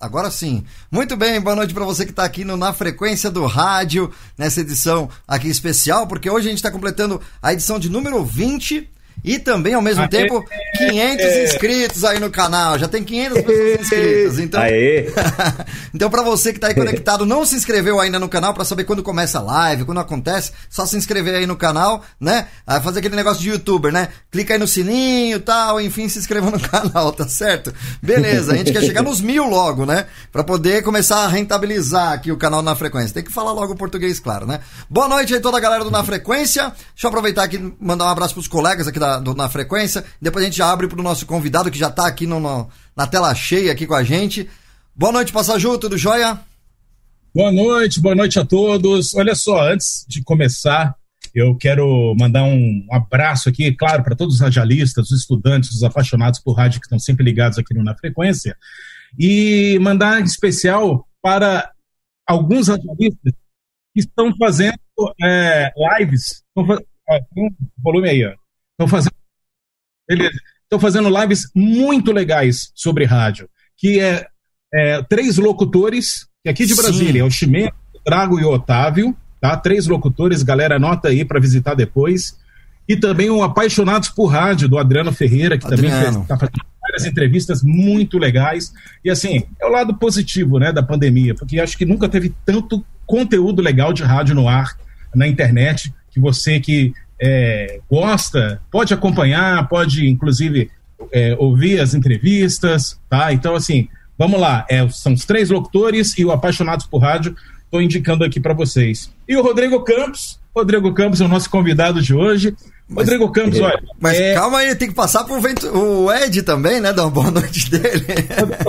Agora sim. Muito bem, boa noite para você que está aqui no Na Frequência do Rádio, nessa edição aqui especial, porque hoje a gente está completando a edição de número 20 e também, ao mesmo Aê. tempo, 500 é. inscritos aí no canal. Já tem 500 pessoas inscritas. Então, então para você que tá aí conectado, não se inscreveu ainda no canal para saber quando começa a live, quando acontece, só se inscrever aí no canal, né? Ah, fazer aquele negócio de youtuber, né? Clica aí no sininho e tal, enfim, se inscreva no canal, tá certo? Beleza, a gente quer chegar nos mil logo, né? Para poder começar a rentabilizar aqui o canal na frequência. Tem que falar logo o português, claro, né? Boa noite aí toda a galera do Na Frequência. Deixa eu aproveitar aqui e mandar um abraço pros colegas aqui da da, do, na frequência. Depois a gente já abre para o nosso convidado que já está aqui no, no, na tela cheia aqui com a gente. Boa noite, Passaju, tudo jóia? Boa noite, boa noite a todos. Olha só, antes de começar, eu quero mandar um abraço aqui, claro, para todos os radialistas, os estudantes, os apaixonados por rádio que estão sempre ligados aqui no Na Frequência, e mandar em especial para alguns radialistas que estão fazendo é, lives. Tem um volume aí, ó. Estão fazendo. Beleza. Estão fazendo lives muito legais sobre rádio. Que é, é três locutores, que aqui de Sim. Brasília, é o Chimé, o Drago e o Otávio. Tá? Três locutores, galera, anota aí para visitar depois. E também o Apaixonados por Rádio, do Adriano Ferreira, que Adriano. também está fazendo várias entrevistas muito legais. E assim, é o lado positivo né, da pandemia, porque acho que nunca teve tanto conteúdo legal de rádio no ar, na internet, que você que é, gosta, pode acompanhar, pode inclusive é, ouvir as entrevistas, tá? Então, assim, vamos lá. É, são os três locutores e o Apaixonados por Rádio, estou indicando aqui para vocês. E o Rodrigo Campos, Rodrigo Campos é o nosso convidado de hoje. Mas, Rodrigo Campos, olha. Mas é... calma aí, tem que passar por vento, o Ed também, né? Dar uma boa noite dele.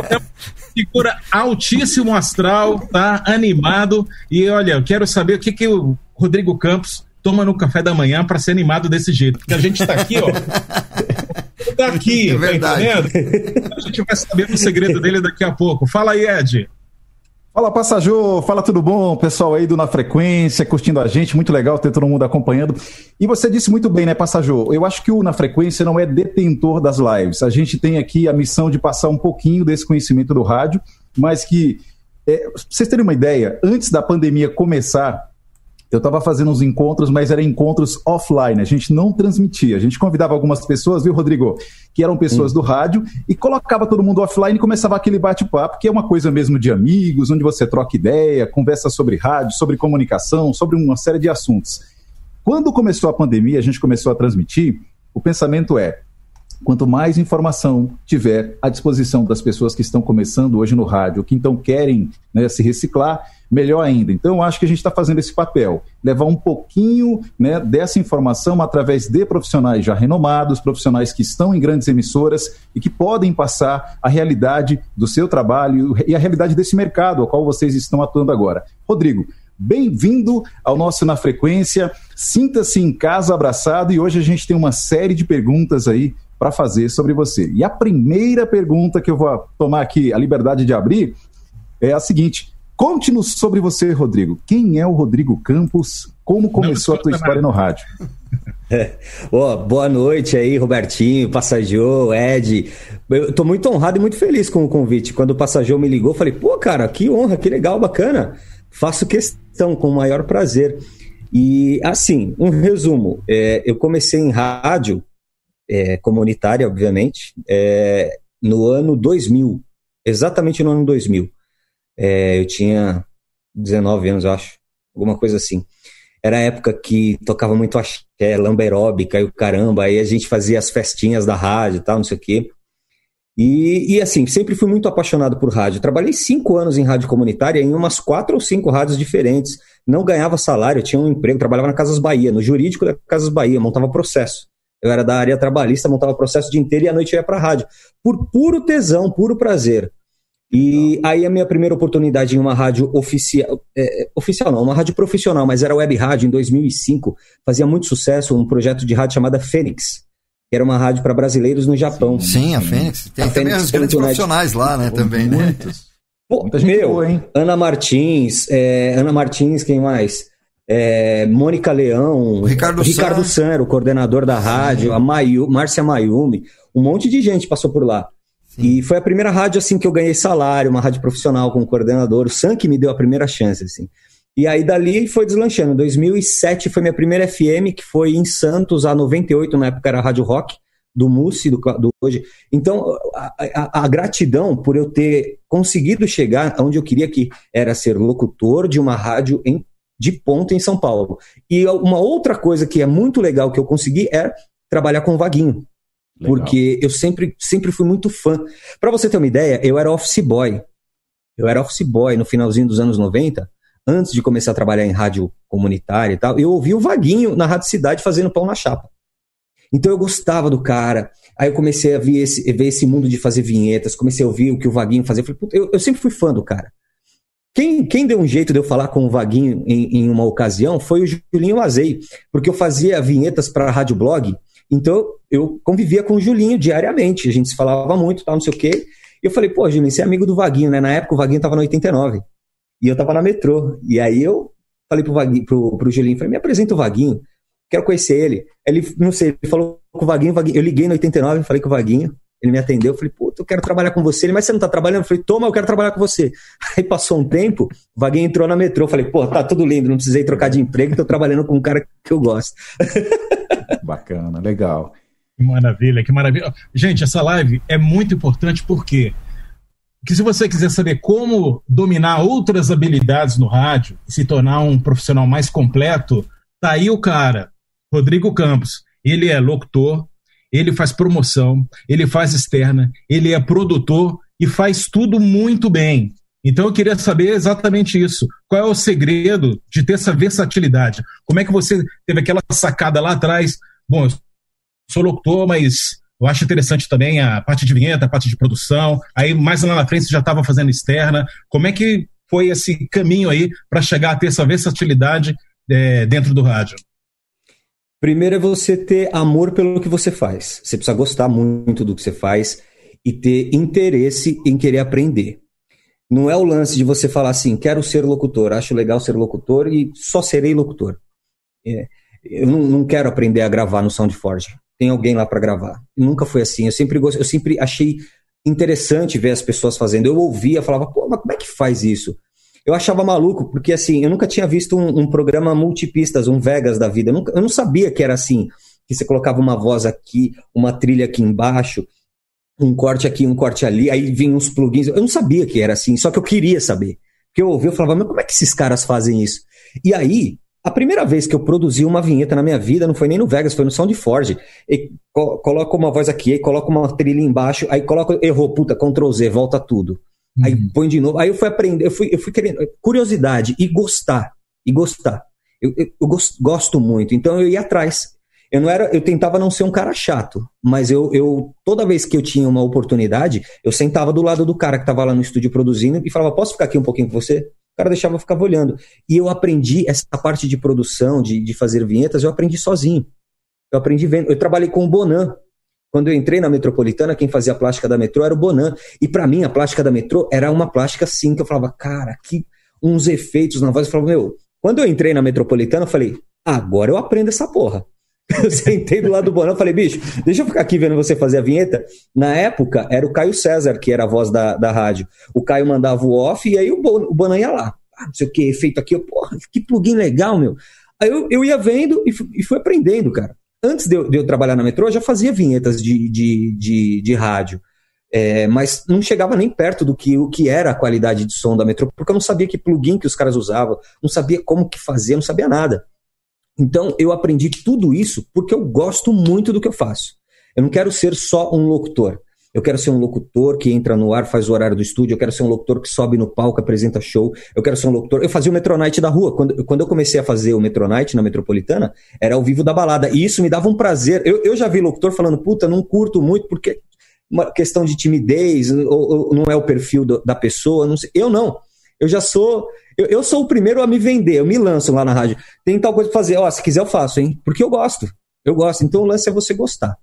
Figura altíssimo astral, tá? Animado. E olha, eu quero saber o que, que o Rodrigo Campos toma no café da manhã para ser animado desse jeito. Porque a gente está aqui, ó. tá aqui, é tá entendendo? A gente vai saber o segredo dele daqui a pouco. Fala aí, Ed. Fala, Passajô, fala tudo bom, pessoal aí do Na Frequência, curtindo a gente, muito legal ter todo mundo acompanhando. E você disse muito bem, né, Passajô? Eu acho que o Na Frequência não é detentor das lives. A gente tem aqui a missão de passar um pouquinho desse conhecimento do rádio, mas que, é, pra vocês terem uma ideia, antes da pandemia começar, eu estava fazendo uns encontros, mas eram encontros offline, a gente não transmitia. A gente convidava algumas pessoas, viu, Rodrigo? Que eram pessoas hum. do rádio, e colocava todo mundo offline e começava aquele bate-papo, que é uma coisa mesmo de amigos, onde você troca ideia, conversa sobre rádio, sobre comunicação, sobre uma série de assuntos. Quando começou a pandemia, a gente começou a transmitir, o pensamento é: quanto mais informação tiver à disposição das pessoas que estão começando hoje no rádio, que então querem né, se reciclar, melhor ainda. Então, acho que a gente está fazendo esse papel, levar um pouquinho né, dessa informação através de profissionais já renomados, profissionais que estão em grandes emissoras e que podem passar a realidade do seu trabalho e a realidade desse mercado ao qual vocês estão atuando agora. Rodrigo, Bem-vindo ao nosso Na Frequência. Sinta-se em casa abraçado e hoje a gente tem uma série de perguntas aí para fazer sobre você. E a primeira pergunta que eu vou tomar aqui a liberdade de abrir é a seguinte: conte-nos sobre você, Rodrigo. Quem é o Rodrigo Campos? Como começou a tua história no rádio? É. Oh, boa noite aí, Robertinho, Passajô, Ed. Eu tô muito honrado e muito feliz com o convite. Quando o Passajô me ligou, falei, pô, cara, que honra, que legal, bacana. Faço questão, com o maior prazer. E, assim, um resumo. É, eu comecei em rádio é, comunitária, obviamente, é, no ano 2000, exatamente no ano 2000. É, eu tinha 19 anos, eu acho, alguma coisa assim. Era a época que tocava muito axé, lamberóbica e o caramba, aí a gente fazia as festinhas da rádio e tal, não sei o quê. E, e, assim, sempre fui muito apaixonado por rádio. Trabalhei cinco anos em rádio comunitária, em umas quatro ou cinco rádios diferentes. Não ganhava salário, tinha um emprego, trabalhava na Casas Bahia, no jurídico da Casas Bahia, montava processo. Eu era da área trabalhista, montava processo o dia inteiro e à noite eu ia para a rádio. Por puro tesão, puro prazer. E aí a minha primeira oportunidade em uma rádio oficial, é, oficial não, uma rádio profissional, mas era web rádio em 2005, fazia muito sucesso um projeto de rádio chamada Fênix, que era uma rádio para brasileiros no Japão. Sim, a Fênix. Tem a também Fênix, os grandes profissionais lá, né, também, né? Muitos. Pô, meu, boa, hein? Ana Martins, é, Ana Martins, quem mais? É, Mônica Leão, Ricardo, Ricardo San, o coordenador da rádio, a Mayu, Márcia Mayumi, um monte de gente passou por lá. Sim. E foi a primeira rádio assim que eu ganhei salário, uma rádio profissional com um coordenador. O Sam que me deu a primeira chance, assim. E aí dali foi deslanchando. 2007 foi minha primeira FM, que foi em Santos, a 98, na época era a Rádio Rock, do Mussi, do, do hoje. Então, a, a, a, gratidão por eu ter conseguido chegar onde eu queria, que era ser locutor de uma rádio em, de ponta em São Paulo. E uma outra coisa que é muito legal que eu consegui é trabalhar com o Vaguinho. Legal. Porque eu sempre, sempre fui muito fã. Para você ter uma ideia, eu era office boy. Eu era office boy no finalzinho dos anos 90 antes de começar a trabalhar em rádio comunitária e tal, eu ouvi o Vaguinho na Rádio Cidade fazendo pão na chapa. Então eu gostava do cara. Aí eu comecei a ver esse, ver esse mundo de fazer vinhetas, comecei a ouvir o que o Vaguinho fazia. Eu, falei, eu, eu sempre fui fã do cara. Quem, quem, deu um jeito de eu falar com o Vaguinho em, em uma ocasião foi o Julinho Azei, porque eu fazia vinhetas para a Rádio Blog, então eu convivia com o Julinho diariamente, a gente se falava muito, tal, não sei o quê. E eu falei, pô, Julinho, você é amigo do Vaguinho, né? Na época o Vaguinho estava no 89. E eu tava na metrô. E aí eu falei pro, Vaguinho, pro, pro Julinho, falei, me apresenta o Vaguinho, quero conhecer ele. Ele, não sei, ele falou com o Vaguinho, Vaguinho eu liguei no 89, falei com o Vaguinho, ele me atendeu, falei, puta, eu quero trabalhar com você. Ele, mas você não tá trabalhando? Eu falei, toma, eu quero trabalhar com você. Aí passou um tempo, o Vaguinho entrou na metrô, falei, pô, tá tudo lindo, não precisei trocar de emprego, tô trabalhando com um cara que eu gosto. Bacana, legal. Que maravilha, que maravilha. Gente, essa live é muito importante porque que se você quiser saber como dominar outras habilidades no rádio e se tornar um profissional mais completo, tá aí o cara, Rodrigo Campos. Ele é locutor, ele faz promoção, ele faz externa, ele é produtor e faz tudo muito bem. Então eu queria saber exatamente isso. Qual é o segredo de ter essa versatilidade? Como é que você teve aquela sacada lá atrás? Bom, eu sou locutor, mas eu acho interessante também a parte de vinheta, a parte de produção. Aí mais lá na frente você já estava fazendo externa. Como é que foi esse caminho aí para chegar a ter essa versatilidade é, dentro do rádio? Primeiro é você ter amor pelo que você faz. Você precisa gostar muito do que você faz e ter interesse em querer aprender. Não é o lance de você falar assim, quero ser locutor, acho legal ser locutor e só serei locutor. É, eu não, não, quero aprender a gravar no SoundForge tem alguém lá para gravar. Nunca foi assim. Eu sempre gost... eu sempre achei interessante ver as pessoas fazendo. Eu ouvia, falava, pô, mas como é que faz isso? Eu achava maluco, porque assim, eu nunca tinha visto um, um programa multipistas, um Vegas da vida. Eu, nunca, eu não sabia que era assim, que você colocava uma voz aqui, uma trilha aqui embaixo, um corte aqui, um corte ali, aí vinham uns plugins. Eu não sabia que era assim, só que eu queria saber. Porque eu ouvi, eu falava, mas como é que esses caras fazem isso? E aí, a primeira vez que eu produzi uma vinheta na minha vida não foi nem no Vegas, foi no SoundForge. E co coloca uma voz aqui, aí coloca uma trilha embaixo, aí coloca, errou, puta, Ctrl Z, volta tudo. Uhum. Aí põe de novo. Aí eu fui aprender, eu fui, eu fui querendo, curiosidade e gostar, e gostar. Eu, eu, eu gosto muito, então eu ia atrás. Eu não era, eu tentava não ser um cara chato, mas eu, eu toda vez que eu tinha uma oportunidade, eu sentava do lado do cara que estava lá no estúdio produzindo e falava: "Posso ficar aqui um pouquinho com você?" cara deixava eu ficava olhando. E eu aprendi essa parte de produção, de, de fazer vinhetas, eu aprendi sozinho. Eu aprendi vendo. Eu trabalhei com o Bonan. Quando eu entrei na Metropolitana, quem fazia a plástica da metrô era o Bonan. E para mim, a plástica da metrô era uma plástica assim, que eu falava, cara, que uns efeitos na voz. Eu falava, meu, quando eu entrei na Metropolitana, eu falei, agora eu aprendo essa porra. Eu sentei do lado do Bonan e falei, bicho, deixa eu ficar aqui vendo você fazer a vinheta. Na época, era o Caio César, que era a voz da, da rádio. O Caio mandava o off e aí o, Bon, o Bonan ia lá. Ah, não sei o que, efeito aqui. Eu, porra, que plugin legal, meu. Aí eu, eu ia vendo e e fui aprendendo, cara. Antes de eu, de eu, trabalhar na metrô, eu já fazia vinhetas de, de, de, de rádio. É, mas não chegava nem perto do que o que era a qualidade de som da metrô, porque eu não sabia que plugin que os caras usavam, não sabia como que fazia, não sabia nada. Então eu aprendi tudo isso porque eu gosto muito do que eu faço. Eu não quero ser só um locutor. Eu quero ser um locutor que entra no ar, faz o horário do estúdio. Eu quero ser um locutor que sobe no palco, apresenta show. Eu quero ser um locutor. Eu fazia o Metronite da rua. Quando, quando eu comecei a fazer o Metronite na Metropolitana, era ao vivo da balada. E isso me dava um prazer. Eu, eu já vi locutor falando, puta, não curto muito porque uma questão de timidez, ou, ou não é o perfil do, da pessoa. Não sei. Eu não. Eu já sou. Eu, eu, sou o primeiro a me vender, eu me lanço lá na rádio. Tem tal coisa pra fazer, ó, se quiser eu faço, hein? Porque eu gosto. Eu gosto. Então o lance é você gostar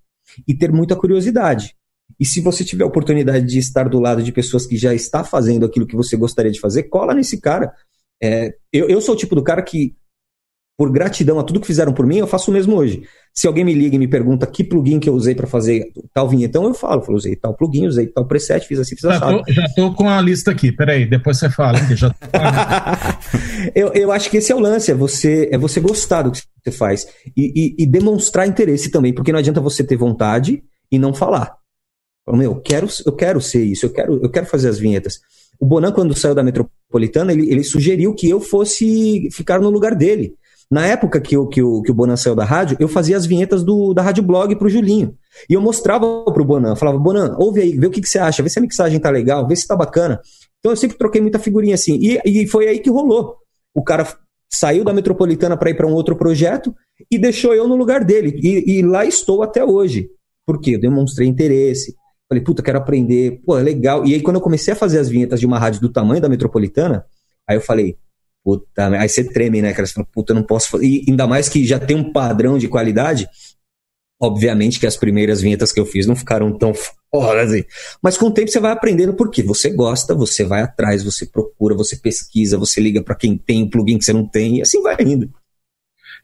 e ter muita curiosidade. E se você tiver a oportunidade de estar do lado de pessoas que já está fazendo aquilo que você gostaria de fazer, cola nesse cara. É, eu, eu sou o tipo do cara que por gratidão a tudo que fizeram por mim, eu faço o mesmo hoje. Se alguém me liga e me pergunta que plugin que eu usei para fazer tal vinhetão, eu falo, eu usei tal plugin, usei tal preset, fiz assim, fiz já tô, já tô com a lista aqui, peraí, depois você fala. Já eu, eu acho que esse é o lance, é você, é você gostar do que você faz e, e, e demonstrar interesse também, porque não adianta você ter vontade e não falar. Meu, eu quero, eu quero ser isso, eu quero, eu quero fazer as vinhetas. O Bonan, quando saiu da Metropolitana, ele, ele sugeriu que eu fosse ficar no lugar dele. Na época que, eu, que, o, que o Bonan saiu da rádio, eu fazia as vinhetas do, da Rádio Blog pro Julinho. E eu mostrava pro Bonan, falava, Bonan, ouve aí, vê o que, que você acha, vê se a mixagem tá legal, vê se tá bacana. Então eu sempre troquei muita figurinha assim. E, e foi aí que rolou. O cara saiu da Metropolitana para ir para um outro projeto e deixou eu no lugar dele. E, e lá estou até hoje. Por quê? Eu demonstrei interesse. Falei, puta, quero aprender. Pô, é legal. E aí, quando eu comecei a fazer as vinhetas de uma rádio do tamanho da Metropolitana, aí eu falei, Puta, aí você treme, né, cara? Você fala, puta, eu não posso fazer. E ainda mais que já tem um padrão de qualidade. Obviamente que as primeiras vinhetas que eu fiz não ficaram tão fodas assim. Mas com o tempo você vai aprendendo porque você gosta, você vai atrás, você procura, você pesquisa, você liga para quem tem o plugin que você não tem e assim vai indo.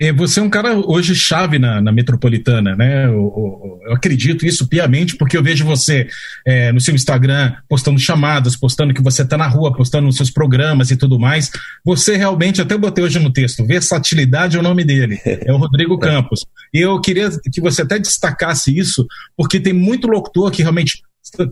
É, você é um cara hoje chave na, na metropolitana, né? Eu, eu, eu, acredito isso piamente, porque eu vejo você é, no seu Instagram postando chamadas, postando que você está na rua, postando nos seus programas e tudo mais. Você realmente, até botei hoje no texto, versatilidade é o nome dele, é o Rodrigo Campos. E eu queria que você até destacasse isso, porque tem muito locutor que realmente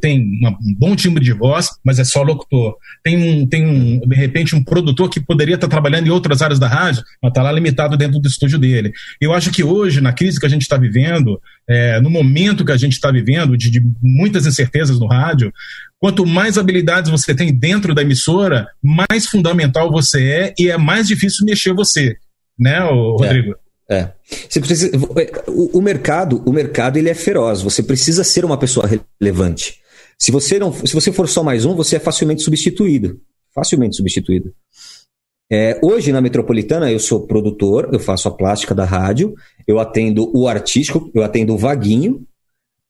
tem uma, um bom timbre de voz, mas é só locutor. Tem, um, tem um, de repente, um produtor que poderia estar trabalhando em outras áreas da rádio, mas está lá limitado dentro do estúdio dele. Eu acho que hoje, na crise que a gente está vivendo, é, no momento que a gente está vivendo, de, de muitas incertezas no rádio, quanto mais habilidades você tem dentro da emissora, mais fundamental você é e é mais difícil mexer você, né, Rodrigo? É. É. Você precisa, o, o, mercado, o mercado ele é feroz. Você precisa ser uma pessoa relevante. Se você não, se você for só mais um, você é facilmente substituído, facilmente substituído. É, hoje na Metropolitana eu sou produtor, eu faço a plástica da rádio, eu atendo o artístico, eu atendo o Vaguinho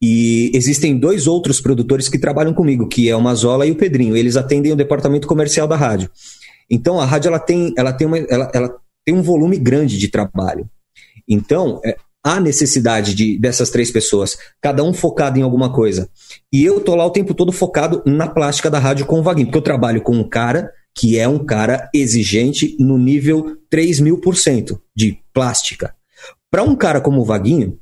e existem dois outros produtores que trabalham comigo, que é o Mazola e o Pedrinho. Eles atendem o departamento comercial da rádio. Então a rádio ela tem, ela tem, uma, ela, ela tem um volume grande de trabalho. Então, é, há necessidade de, dessas três pessoas, cada um focado em alguma coisa. E eu tô lá o tempo todo focado na plástica da rádio com o Vaguinho, porque eu trabalho com um cara que é um cara exigente no nível 3 mil por cento de plástica. Para um cara como o Vaguinho,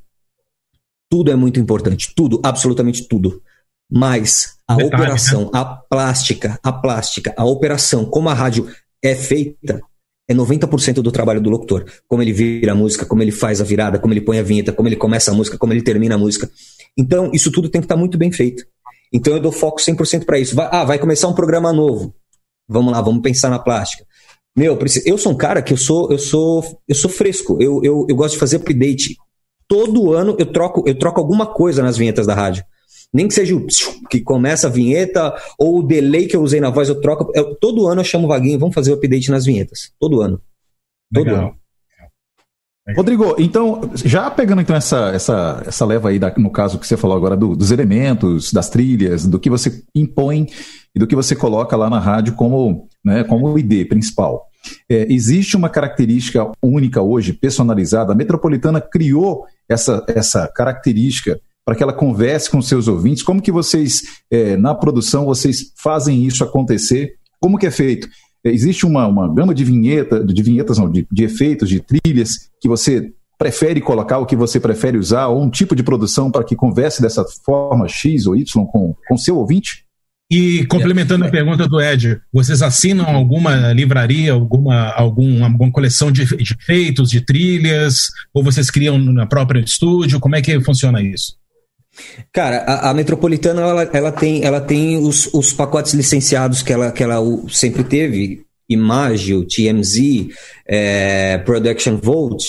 tudo é muito importante, tudo, absolutamente tudo. Mas a Detalhe, operação, né? a plástica, a plástica, a operação, como a rádio é feita, é 90% do trabalho do locutor. Como ele vira a música, como ele faz a virada, como ele põe a vinheta, como ele começa a música, como ele termina a música. Então, isso tudo tem que estar tá muito bem feito. Então, eu dou foco 100% para isso. Vai, ah, vai começar um programa novo. Vamos lá, vamos pensar na plástica. Meu, eu sou um cara que eu sou, eu sou, eu sou fresco. Eu, eu, eu gosto de fazer update. Todo ano eu troco, eu troco alguma coisa nas vinhetas da rádio. Nem que seja o que começa a vinheta ou o delay que eu usei na voz, eu troco. Eu, todo ano eu chamo o Vaguinho, vamos fazer o update nas vinhetas. Todo ano. Todo Legal. ano. Rodrigo, então, já pegando então essa, essa, essa leva aí, da, no caso que você falou agora, do, dos elementos, das trilhas, do que você impõe e do que você coloca lá na rádio como, né, como ID principal. É, existe uma característica única hoje, personalizada. A Metropolitana criou essa, essa característica para que ela converse com seus ouvintes? Como que vocês, é, na produção, vocês fazem isso acontecer? Como que é feito? É, existe uma, uma gama de vinheta, de vinhetas, não, de, de efeitos, de trilhas que você prefere colocar, o que você prefere usar, ou um tipo de produção para que converse dessa forma X ou Y com o seu ouvinte? E complementando a pergunta do Ed, vocês assinam alguma livraria, alguma, algum, alguma coleção de efeitos, de trilhas, ou vocês criam na própria estúdio? Como é que funciona isso? Cara, a, a Metropolitana ela, ela, tem, ela tem os, os pacotes licenciados que ela, que ela sempre teve, Imagio, TMZ, é, Production Volt,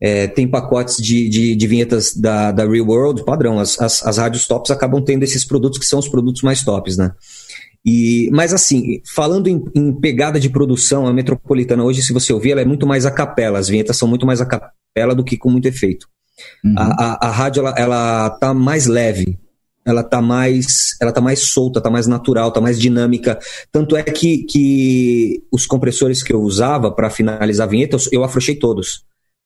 é, tem pacotes de, de, de, vinhetas da, da Real World, padrão. As, as, as rádios tops acabam tendo esses produtos que são os produtos mais tops, né? E, mas assim, falando em, em, pegada de produção, a Metropolitana hoje, se você ouvir, ela é muito mais a capela. As vinhetas são muito mais a capela do que com muito efeito. Uhum. A, a, a, rádio ela, ela tá mais leve, ela tá mais, ela tá mais solta, tá mais natural, tá mais dinâmica. Tanto é que, que os compressores que eu usava para finalizar a vinheta, eu afrouxei todos.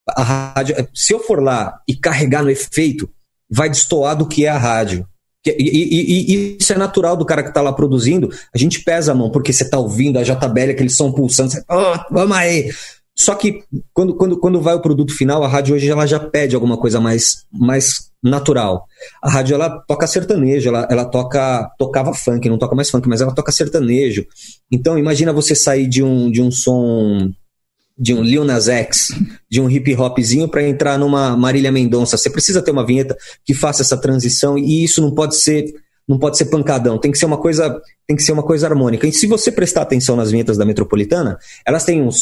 A rádio, se eu for lá e carregar no efeito, vai destoar do que é a rádio. E, e, e, isso é natural do cara que está lá produzindo. A gente pesa a mão, porque você está ouvindo a JBL, aquele som pulsando, você, oh, vamos aí. Só que quando, quando, quando vai o produto final, a rádio hoje ela já pede alguma coisa mais, mais natural. A rádio ela toca sertanejo, ela, ela toca tocava funk, não toca mais funk, mas ela toca sertanejo. Então imagina você sair de um, de um som de um Lil Nas X, de um hip hopzinho para entrar numa Marília Mendonça. Você precisa ter uma vinheta que faça essa transição e isso não pode ser não pode ser pancadão, tem que ser uma coisa, tem que ser uma coisa harmônica. E se você prestar atenção nas vinhetas da Metropolitana, elas têm uns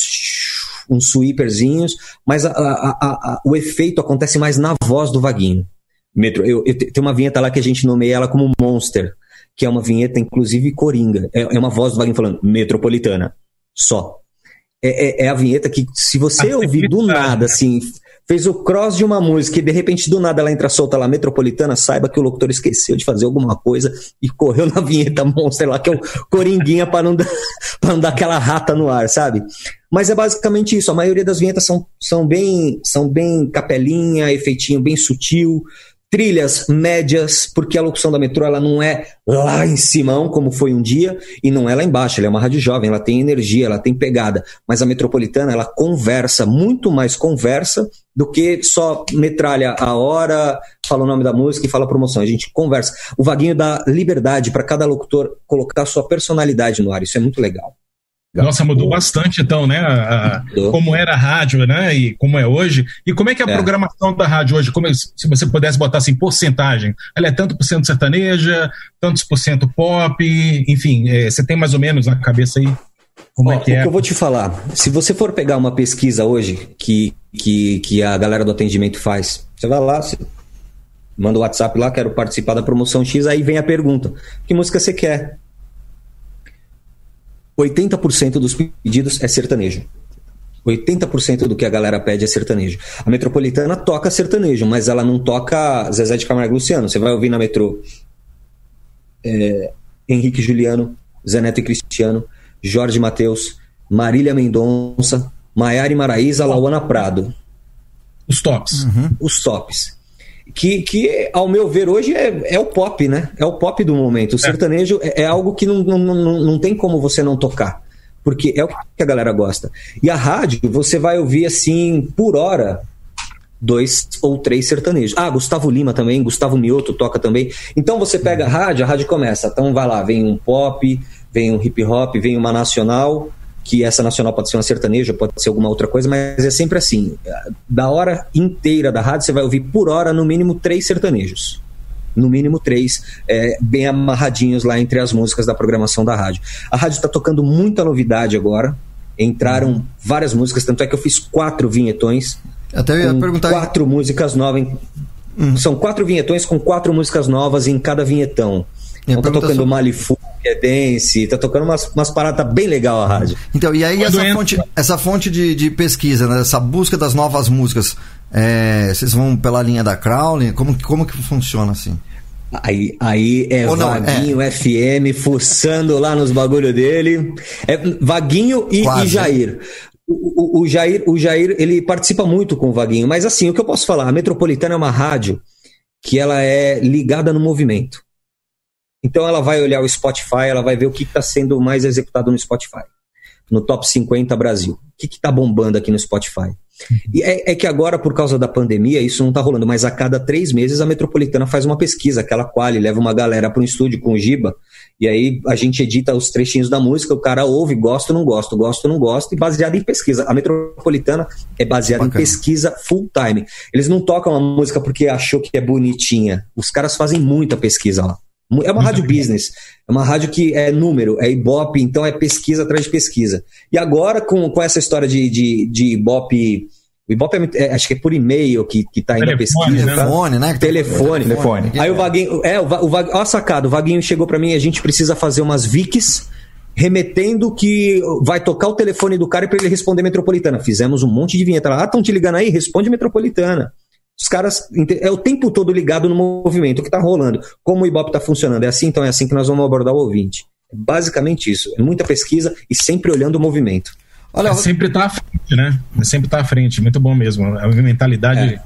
uns sweeperzinhos, mas a, a, a, o efeito acontece mais na voz do Vaguinho. Metro, eu, eu, tem uma vinheta lá que a gente nomeia ela como Monster, que é uma vinheta, inclusive, coringa. É, é uma voz do Vaguinho falando Metropolitana. Só. É, é, é, a vinheta que, se você ouvir do nada, assim, fez o cross de uma música e de repente do nada ela entra solta lá, metropolitana, saiba que o locutor esqueceu de fazer alguma coisa e correu na vinheta monster lá, que é o Coringuinha para não, dar, não dar aquela rata no ar, sabe? Mas é basicamente isso. A maioria das vinhetas são, são, bem, são bem capelinha, efeitinho bem sutil trilhas médias, porque a locução da metrô ela não é lá em cima, como foi um dia, e não é lá embaixo, ela é uma rádio jovem, ela tem energia, ela tem pegada, mas a metropolitana ela conversa, muito mais conversa do que só metralha a hora, fala o nome da música e fala a promoção, a gente conversa. O Vaguinho dá liberdade para cada locutor colocar sua personalidade no ar, isso é muito legal. Nossa, mudou bastante então, né? A, como era a rádio, né? E como é hoje. E como é que é a é. programação da rádio hoje? Como se você pudesse botar assim, porcentagem. Ela é tanto por cento sertaneja, tantos por cento pop, enfim, é, você tem mais ou menos na cabeça aí como Ó, é que é? O que eu vou te falar, se você for pegar uma pesquisa hoje que, que, que a galera do atendimento faz, você vai lá, você manda o WhatsApp lá, quero participar da promoção X, aí vem a pergunta: que música você quer? 80% dos pedidos é sertanejo. 80% do que a galera pede é sertanejo. A metropolitana toca sertanejo, mas ela não toca Zezé de Camargo e Luciano. Você vai ouvir na metrô é, Henrique Juliano, Zé Neto e Cristiano, Jorge Mateus, Marília Mendonça, Maiara e Maraíza, Lauana Prado. Os tops. Uhum. Os tops que, que, ao meu ver, hoje é, é o pop, né? É o pop do momento. O é. sertanejo é, é algo que não, não, não, não tem como você não tocar. Porque é o que a galera gosta. E a rádio, você vai ouvir assim, por hora, dois ou três sertanejos. Ah, Gustavo Lima também, Gustavo Mioto toca também. Então você pega a rádio, a rádio começa. Então vai lá, vem um pop, vem um hip hop, vem uma nacional, que essa nacional pode ser uma sertaneja, pode ser alguma outra coisa, mas é sempre assim. Da hora inteira da rádio, você vai ouvir por hora, no mínimo, três sertanejos. No mínimo três, é, bem amarradinhos lá entre as músicas da programação da rádio. A rádio está tocando muita novidade agora. Entraram várias músicas, tanto é que eu fiz quatro vinhetões. Até ia perguntar. Quatro músicas novas. Uhum. São quatro vinhetões com quatro músicas novas em cada vinhetão. Então tá tocando sobre... Malifu, que é dance, tá tocando umas, umas paradas bem legal a rádio. Então, e aí essa fonte, essa fonte de, de pesquisa, né, essa busca das novas músicas, é, vocês vão pela linha da Crowley? Como, como que funciona assim? Aí, aí é Ou Vaguinho é. FM fuçando lá nos bagulho dele. É Vaguinho e, e Jair. O, o, o, Jair. O Jair, ele participa muito com o Vaguinho, mas assim, o que eu posso falar? A Metropolitana é uma rádio que ela é ligada no movimento. Então ela vai olhar o Spotify, ela vai ver o que está sendo mais executado no Spotify, no top 50 Brasil. O que está bombando aqui no Spotify? E é, é, que agora, por causa da pandemia, isso não está rolando, mas a cada três meses a Metropolitana faz uma pesquisa, aquela qual leva uma galera para um estúdio com o Giba, e aí a gente edita os trechinhos da música, o cara ouve, gosta ou não gosta, gosta ou não gosta, e baseado em pesquisa. A Metropolitana é baseada em pesquisa full time. Eles não tocam a música porque achou que é bonitinha. Os caras fazem muita pesquisa lá. É uma rádio business, é uma rádio que é número, é Ibope, então é pesquisa atrás de pesquisa. E agora, com, com essa história de, de, de Ibope. O Ibope é, é, acho que é por e-mail que, que tá indo a pesquisa. Né? Telefone, né? Telefone. Telefone. Aí o Vaguinho. É, o, o Vaguinho. Ó, sacado, o Vaguinho chegou para mim a gente precisa fazer umas Vics remetendo que vai tocar o telefone do cara para ele responder metropolitana. Fizemos um monte de vinheta lá. Ah, estão te ligando aí? Responde metropolitana. Os caras é o tempo todo ligado no movimento, o que está rolando. Como o Ibope está funcionando? É assim, então é assim que nós vamos abordar o ouvinte. É basicamente isso. É muita pesquisa e sempre olhando o movimento. Olha, é sempre tá à frente, né? É sempre tá à frente, muito bom mesmo. A mentalidade. É.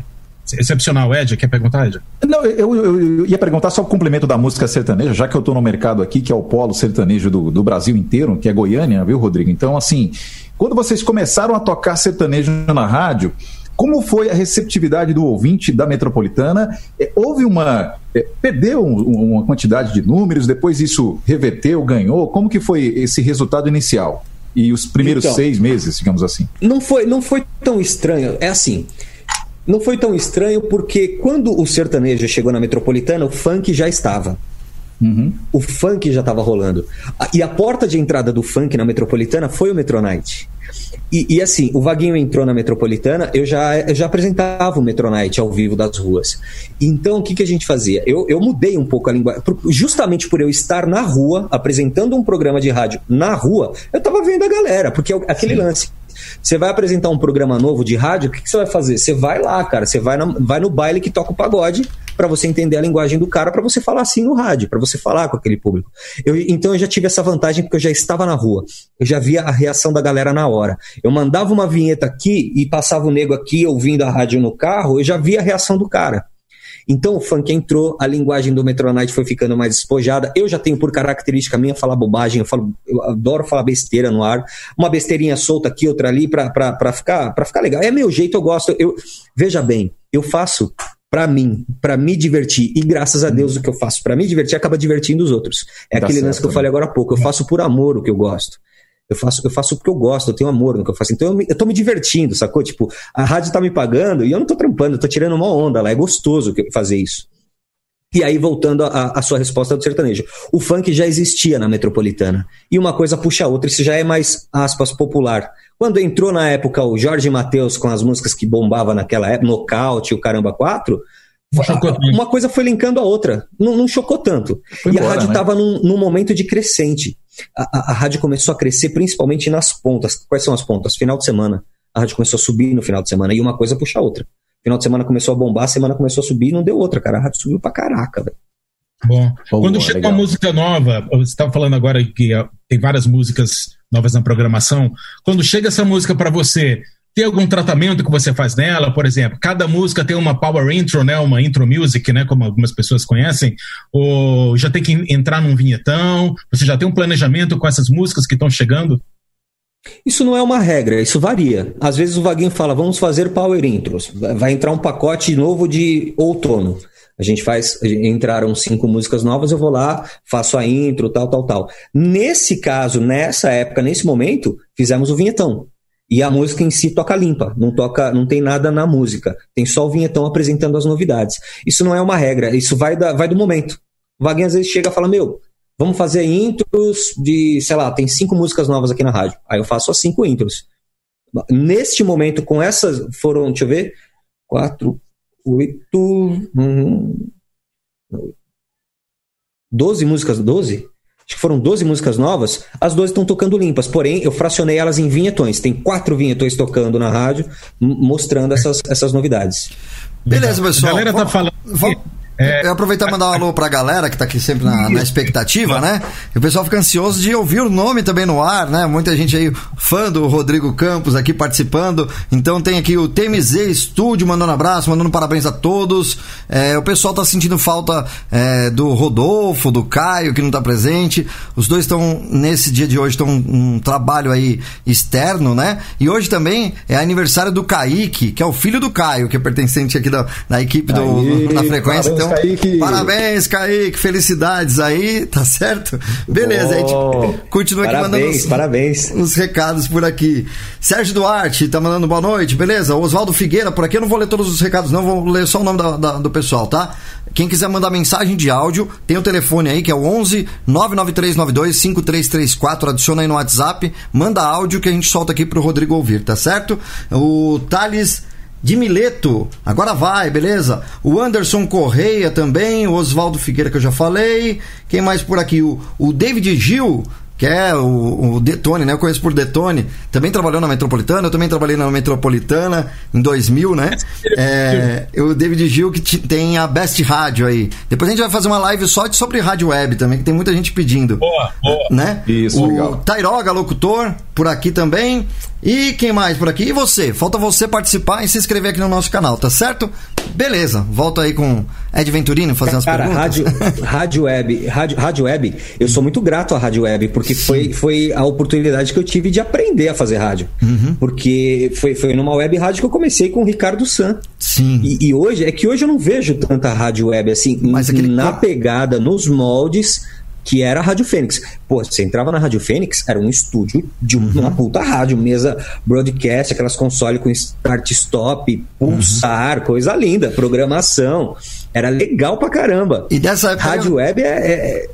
Excepcional, Ed, quer perguntar, Ed? Não, eu, eu, eu, ia perguntar só o complemento da música sertaneja, já que eu estou no mercado aqui, que é o polo sertanejo do, do Brasil inteiro, que é Goiânia, viu, Rodrigo? Então, assim, quando vocês começaram a tocar sertanejo na rádio, como foi a receptividade do ouvinte da metropolitana? É, houve uma. É, perdeu uma quantidade de números, depois isso reverteu, ganhou? Como que foi esse resultado inicial? E os primeiros então, seis meses, digamos assim? Não foi, não foi tão estranho. É assim. Não foi tão estranho porque quando o sertanejo chegou na metropolitana, o funk já estava. Uhum. O funk já estava rolando. E a porta de entrada do funk na metropolitana foi o Metronite. E, e, assim, o Vaguinho entrou na Metropolitana, eu já, eu já apresentava o Metronite ao vivo das ruas. Então, o que, que a gente fazia? Eu, eu mudei um pouco a linguagem. Justamente por eu estar na rua, apresentando um programa de rádio na rua, eu estava vendo a galera, porque é aquele Sim. lance. Você vai apresentar um programa novo de rádio, o que, que você vai fazer? Você vai lá, cara, você vai, na, vai no baile que toca o pagode para você entender a linguagem do cara, para você falar assim no rádio, para você falar com aquele público. Eu, então eu já tive essa vantagem porque eu já estava na rua, eu já via a reação da galera na hora. Eu mandava uma vinheta aqui e passava o nego aqui ouvindo a rádio no carro, eu já via a reação do cara. Então o funk entrou, a linguagem do Metronite foi ficando mais despojada. Eu já tenho por característica minha falar bobagem, eu, falo, eu adoro falar besteira no ar. Uma besteirinha solta aqui, outra ali, pra, pra, pra, ficar, pra ficar legal. É meu jeito, eu gosto. Eu, veja bem, eu faço para mim, para me divertir. E graças a Deus o que eu faço para me divertir acaba divertindo os outros. É aquele lance que eu falei agora há pouco. Eu faço por amor o que eu gosto. Eu faço, eu faço porque eu gosto, eu tenho amor no que eu faço. Então eu, me, eu tô me divertindo, sacou? Tipo, a rádio tá me pagando e eu não tô trampando, eu tô tirando uma onda lá. É gostoso fazer isso. E aí, voltando à sua resposta do sertanejo. O funk já existia na metropolitana. E uma coisa puxa a outra, isso já é mais, aspas, popular. Quando entrou na época o Jorge Matheus com as músicas que bombava naquela época, Nocaute, o Caramba 4, uma coisa foi linkando a outra. Não, não chocou tanto. Foi e embora, a rádio estava né? num, num, momento de crescente. A, a, a, rádio começou a crescer principalmente nas pontas. Quais são as pontas? Final de semana. A rádio começou a subir no final de semana e uma coisa puxa a outra. Final de semana começou a bombar, a semana começou a subir e não deu outra, cara. A rádio subiu pra caraca, velho. Bom, quando chega legal. uma música nova, você estava falando agora que tem várias músicas novas na programação. Quando chega essa música para você, tem algum tratamento que você faz nela? Por exemplo, cada música tem uma power intro, né? Uma intro music, né? Como algumas pessoas conhecem. Ou já tem que entrar num vinhetão? Você já tem um planejamento com essas músicas que estão chegando? Isso não é uma regra, isso varia. Às vezes o Vaguinho fala, vamos fazer power intros. Vai entrar um pacote novo de outono. A gente faz, entraram cinco músicas novas, eu vou lá, faço a intro, tal, tal, tal. Nesse caso, nessa época, nesse momento, fizemos o vinhetão. E a música em si toca limpa, não toca, não tem nada na música, tem só o vinhetão apresentando as novidades. Isso não é uma regra, isso vai, da, vai do momento. O Vaguinho às vezes chega e fala: Meu, vamos fazer intros de, sei lá, tem cinco músicas novas aqui na rádio. Aí eu faço as cinco intros. Neste momento, com essas, foram, deixa eu ver, quatro, oito. Hum, doze músicas, doze? Acho que foram 12 músicas novas, as 12 estão tocando limpas, porém eu fracionei elas em vinhetões. Tem quatro vinhetões tocando na rádio, mostrando essas, essas novidades. Beleza, pessoal. A galera tá falando. Vamos, é, eu aproveitar e mandar um alô pra galera que tá aqui sempre na, na, expectativa, né? E o pessoal fica ansioso de ouvir o nome também no ar, né? Muita gente aí, fã do Rodrigo Campos aqui participando. Então tem aqui o TMZ Estúdio mandando abraço, mandando parabéns a todos. É, o pessoal tá sentindo falta é, do Rodolfo, do Caio, que não tá presente. Os dois estão, nesse dia de hoje, estão um trabalho aí externo, né? E hoje também é aniversário do Kaique, que é o filho do Caio, que é pertencente aqui da, da equipe do, na frequência. Então, então, Kaique. Parabéns, Kaique. Felicidades aí, tá certo? Beleza, oh, a gente continua aqui parabéns, mandando os, parabéns. os recados por aqui. Sérgio Duarte tá mandando boa noite, beleza? Oswaldo Figueira, por aqui eu não vou ler todos os recados, não, vou ler só o nome da, da, do pessoal, tá? Quem quiser mandar mensagem de áudio, tem o telefone aí que é o 11 99392 5334. Adiciona aí no WhatsApp, manda áudio que a gente solta aqui pro Rodrigo ouvir, tá certo? O Thales de Mileto, agora vai, beleza? O Anderson Correia também, o Oswaldo Figueira que eu já falei. Quem mais por aqui? O, o David Gil, que é o, o, Detone, né? Eu conheço por Detone. Também trabalhou na Metropolitana, eu também trabalhei na Metropolitana em 2000, né? É, o David Gil que tem a Best Rádio aí. Depois a gente vai fazer uma live só sobre rádio web também, que tem muita gente pedindo. Boa, boa. Né? Isso, o legal. Tairoga, locutor, por aqui também. E quem mais por aqui? E você? Falta você participar e se inscrever aqui no nosso canal, tá certo? Beleza, volto aí com Ed Venturino fazer Cara, perguntas. rádio, rádio web, rádio, rádio web, eu sou muito grato à rádio web, porque foi, foi a oportunidade que eu tive de aprender a fazer rádio. Uhum. Porque foi, foi numa web rádio que eu comecei com o Ricardo San. Sim. E, e hoje, é que hoje eu não vejo tanta rádio web assim, Mas aquele na pegada, nos moldes que era a Rádio Fênix. Pô, você entrava na Rádio Fênix, era um estúdio de Uhum. uma puta rádio, mesa broadcast, aquelas consoles com start-stop, pulsar, coisa linda, programação. Era legal pra caramba. E dessa época. Rádio web é. é-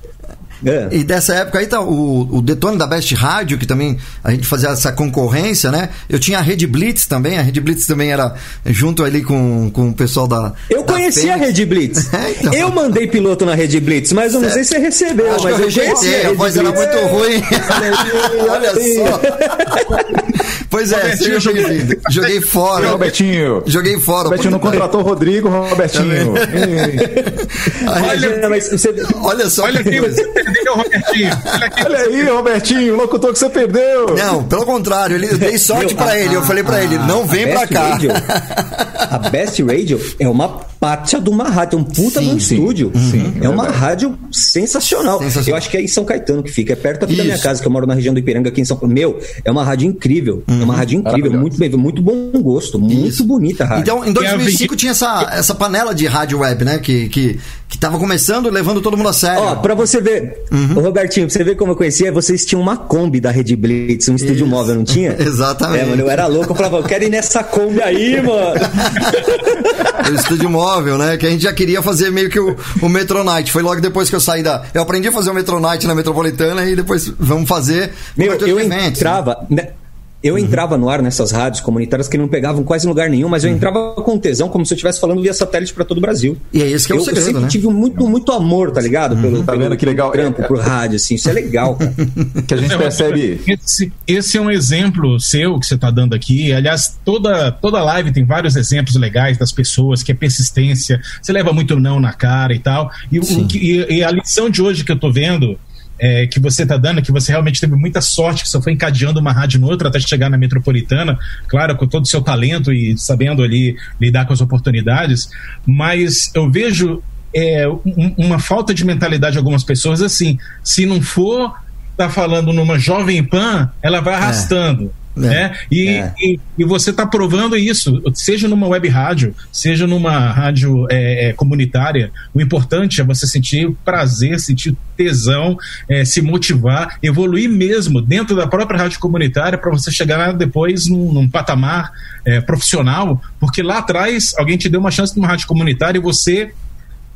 é. E dessa época aí tá o, o Detone da Best Rádio, que também a gente fazia essa concorrência, né? Eu tinha a Rede Blitz também, a Rede Blitz também era junto ali com, com o pessoal da. Eu da conheci a. Rede Blitz. É, então. Eu mandei piloto na Rede Blitz, mas eu não sei se você recebeu, Acho mas que eu eu conheci rejeitei, a Rede voz era Blitz. muito ruim. Olha só. Pois é, Robertinho, seja joguei- bem-vindo. Joguei fora. Robertinho. Joguei fora. Robertinho não contratou o Rodrigo, Robertinho. A Olha, mas você, Olha só. Olha que coisa. Perdeu, Robertinho. Olha aí, Robertinho, o locutor que você perdeu. Não, pelo contrário, ele, eu dei sorte Meu, pra a- ele. Eu falei pra ele, não vem pra Best cá. Radio, a Best Radio é uma pátia de uma rádio, é um puta Sim, um sim, estúdio. sim, é uma verdade. rádio sensacional. Sensacional. Eu acho que é em São Caetano que fica, é perto aqui da minha casa, que eu moro na região do Ipiranga, aqui em São Paulo. Meu, é uma rádio incrível. É uma rádio incrível, muito bem, muito bom gosto, muito Isso. bonita a rádio. Então, em 2005 tinha essa, essa panela de rádio web, né? Que, que, que tava começando, levando todo mundo a sério. Ó, pra você ver, Uhum. Robertinho, pra você ver como eu conhecia, vocês tinham uma Kombi da Rede Blitz, um estúdio Isso. móvel, não tinha? Exatamente. É, mano, eu era louco, eu falava, eu quero ir nessa Kombi aí, mano. o estúdio móvel, né? Que a gente já queria fazer meio que o, o Metronite. Foi logo depois que eu saí da. Eu aprendi a fazer o Metronite na Metropolitana e depois vamos fazer. Meu, eu eventos, né? entrava. né, Eu entrava no ar nessas rádios comunitárias que não pegavam quase em lugar nenhum, mas eu entrava com tesão, como se eu estivesse falando via satélite para todo o Brasil. E é esse que é o eu, segredo, sempre né? tive muito, muito amor, tá ligado? Pelo, Tá pelo- vendo que legal? pelo trampo, por rádio, assim. Isso é legal, cara. Que a gente É, percebe. Esse, esse é um exemplo seu que você está dando aqui. Aliás, toda, toda live tem vários exemplos legais das pessoas, que é persistência, você leva muito não na cara e tal. E, o, e, e a lição de hoje que eu tô vendo. É, que você está dando, que você realmente teve muita sorte, que você foi encadeando uma rádio no outra até chegar na metropolitana, claro, com todo o seu talento e sabendo ali lidar com as oportunidades, mas eu vejo é, um- uma falta de mentalidade de algumas pessoas assim, se não for tá falando numa jovem pan, ela vai arrastando. Né? E, É. e, e você está provando isso, seja numa web rádio, seja numa rádio é, é, comunitária. O importante é você sentir prazer, sentir tesão, é, se motivar, evoluir mesmo dentro da própria rádio comunitária para você chegar depois num, num patamar é, profissional, porque lá atrás alguém te deu uma chance numa rádio comunitária e você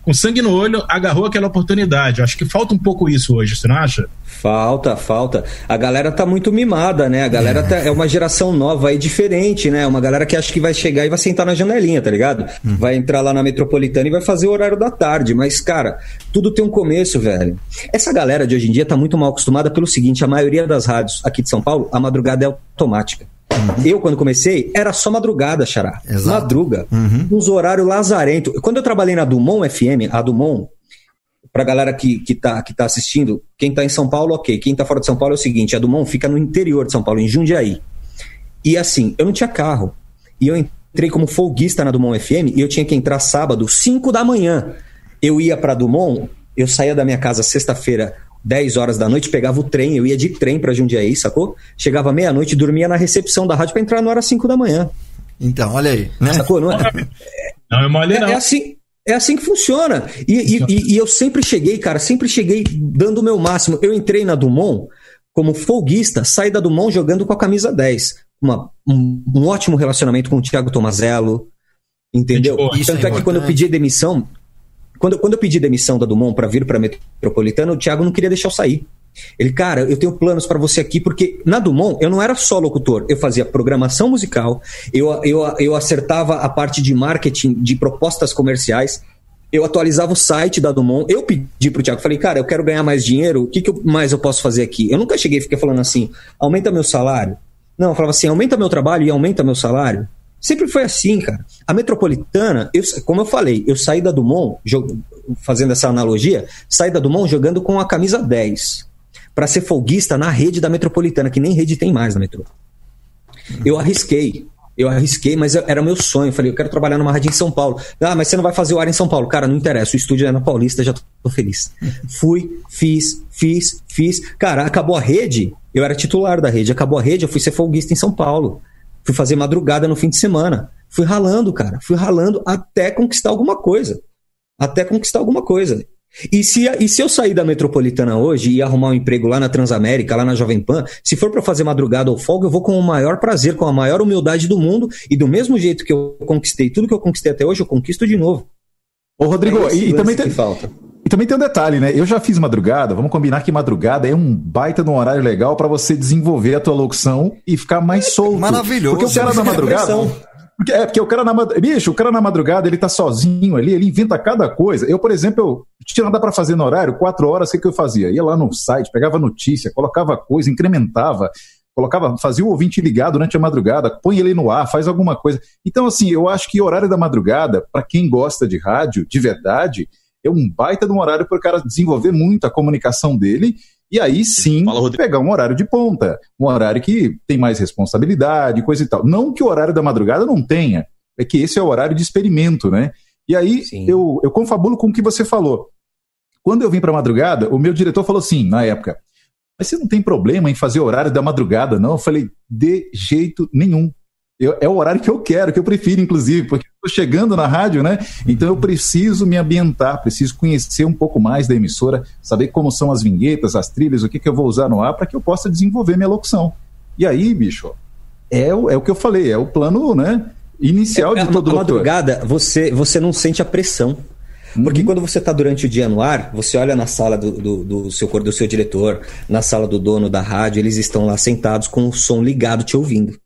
com sangue no olho, agarrou aquela oportunidade. Acho que falta um pouco isso hoje, você não acha? Falta, falta. A galera tá muito mimada, né? A galera tá, é uma geração nova aí diferente, né? Uma galera que acha que vai chegar e vai sentar na janelinha, tá ligado? Vai entrar lá na metropolitana e vai fazer o horário da tarde. Mas, cara, tudo tem um começo, velho. Essa galera de hoje em dia tá muito mal acostumada pelo seguinte: a maioria das rádios aqui de São Paulo, a madrugada é automática. Eu, quando comecei, era só madrugada, Xará. Exato. Madruga. Uns horários lazarento. Quando eu trabalhei na Dumont FM, a Dumont, pra galera que, que, tá, que tá assistindo, quem tá em São Paulo, ok. Quem tá fora de São Paulo é o seguinte: a Dumont fica no interior de São Paulo, em Jundiaí. E assim, eu não tinha carro. E eu entrei como folguista na Dumont FM e eu tinha que entrar sábado, 5 da manhã. Eu ia pra Dumont, eu saía da minha casa sexta-feira, 10 horas da noite, pegava o trem, eu ia de trem pra Jundiaí, sacou? Chegava meia-noite, dormia na recepção da rádio pra entrar no hora 5 da manhã. Então, olha aí, né? Sacou? Não é? Não é mole, É, não. é assim. É assim que funciona. E, e- e- e eu sempre cheguei, cara, sempre cheguei dando o meu máximo. Eu entrei na Dumont como folguista, saí da Dumont jogando com a camisa 10. Uma- um, um ótimo relacionamento com o Thiago Tomazello. Entendeu? Isso Tanto é é, que quando eu pedi demissão, quando, quando eu pedi demissão da Dumont para vir para Metropolitana, o Thiago não queria deixar eu sair. Ele, cara, eu tenho planos para você aqui, porque na Dumont eu não era só locutor, eu fazia programação musical, eu, eu, eu acertava a parte de marketing, de propostas comerciais, eu atualizava o site da Dumont, eu pedi pro Thiago, falei, cara, eu quero ganhar mais dinheiro, o que, que eu- mais eu posso fazer aqui? Eu nunca cheguei e fiquei falando assim, aumenta meu salário. Não, eu falava assim, aumenta meu trabalho e aumenta meu salário. Sempre foi assim, cara. A metropolitana, eu- como eu falei, eu saí da Dumont, fazendo essa analogia, saí da Dumont jogando com a camisa 10. para ser folguista na rede da metropolitana, que nem rede tem mais na metrô. Eu arrisquei. Eu arrisquei, mas era meu sonho. Eu falei, eu quero trabalhar numa rádio em São Paulo. Ah, mas você não vai fazer o ar em São Paulo. Cara, não interessa. O estúdio é na Paulista, já tô feliz. Fui, fiz, fiz, fiz. Cara, acabou a rede. Eu era titular da rede. Acabou a rede, eu fui ser folguista em São Paulo. Fui fazer madrugada no fim de semana. Fui ralando, cara. Fui ralando até conquistar alguma coisa. Até conquistar alguma coisa. E se, e se eu sair da metropolitana hoje e arrumar um emprego lá na Transamérica, lá na Jovem Pan, se for para fazer madrugada ou folga, eu vou com o maior prazer, com a maior humildade do mundo. E do mesmo jeito que eu conquistei tudo que eu conquistei até hoje, eu conquisto de novo. Ô, Rodrigo, é e, e também tem. Falta. E também tem um detalhe, né? Eu já fiz madrugada, vamos combinar que madrugada é um baita de um horário legal para você desenvolver a tua locução e ficar mais solto. Maravilhoso. Porque o cara da madrugada. Porque, é, porque o cara na bicho, o cara na madrugada, ele tá sozinho ali, ele inventa cada coisa. Eu, por exemplo, eu tinha nada para fazer no horário, quatro horas, o que, que eu fazia? Ia lá no site, pegava notícia, colocava coisa, incrementava, colocava, fazia o ouvinte ligar durante a madrugada, põe ele no ar, faz alguma coisa. Então, assim, eu acho que horário da madrugada, para quem gosta de rádio, de verdade, é um baita de um horário para o cara desenvolver muito a comunicação dele e aí sim Fala, pegar um horário de ponta, um horário que tem mais responsabilidade, coisa e tal. Não que o horário da madrugada não tenha, é que esse é o horário de experimento, né? E aí eu, eu confabulo com o que você falou. Quando eu vim para madrugada, o meu diretor falou assim, na época, mas você não tem problema em fazer horário da madrugada, não? Eu falei, de jeito nenhum. Eu, é o horário que eu quero, que eu prefiro, inclusive, porque estou chegando na rádio, né? Então eu preciso me ambientar, preciso conhecer um pouco mais da emissora, saber como são as vinhetas, as trilhas, o que, que eu vou usar no ar para que eu possa desenvolver minha locução. E aí, bicho, é o, é o que eu falei, é o plano, né? Inicial é, de todo a madrugada, você, você não sente a pressão. Porque uhum. quando você está durante o dia no ar, você olha na sala do, do, do, seu do seu diretor, na sala do dono da rádio, eles estão lá sentados com o som ligado te ouvindo.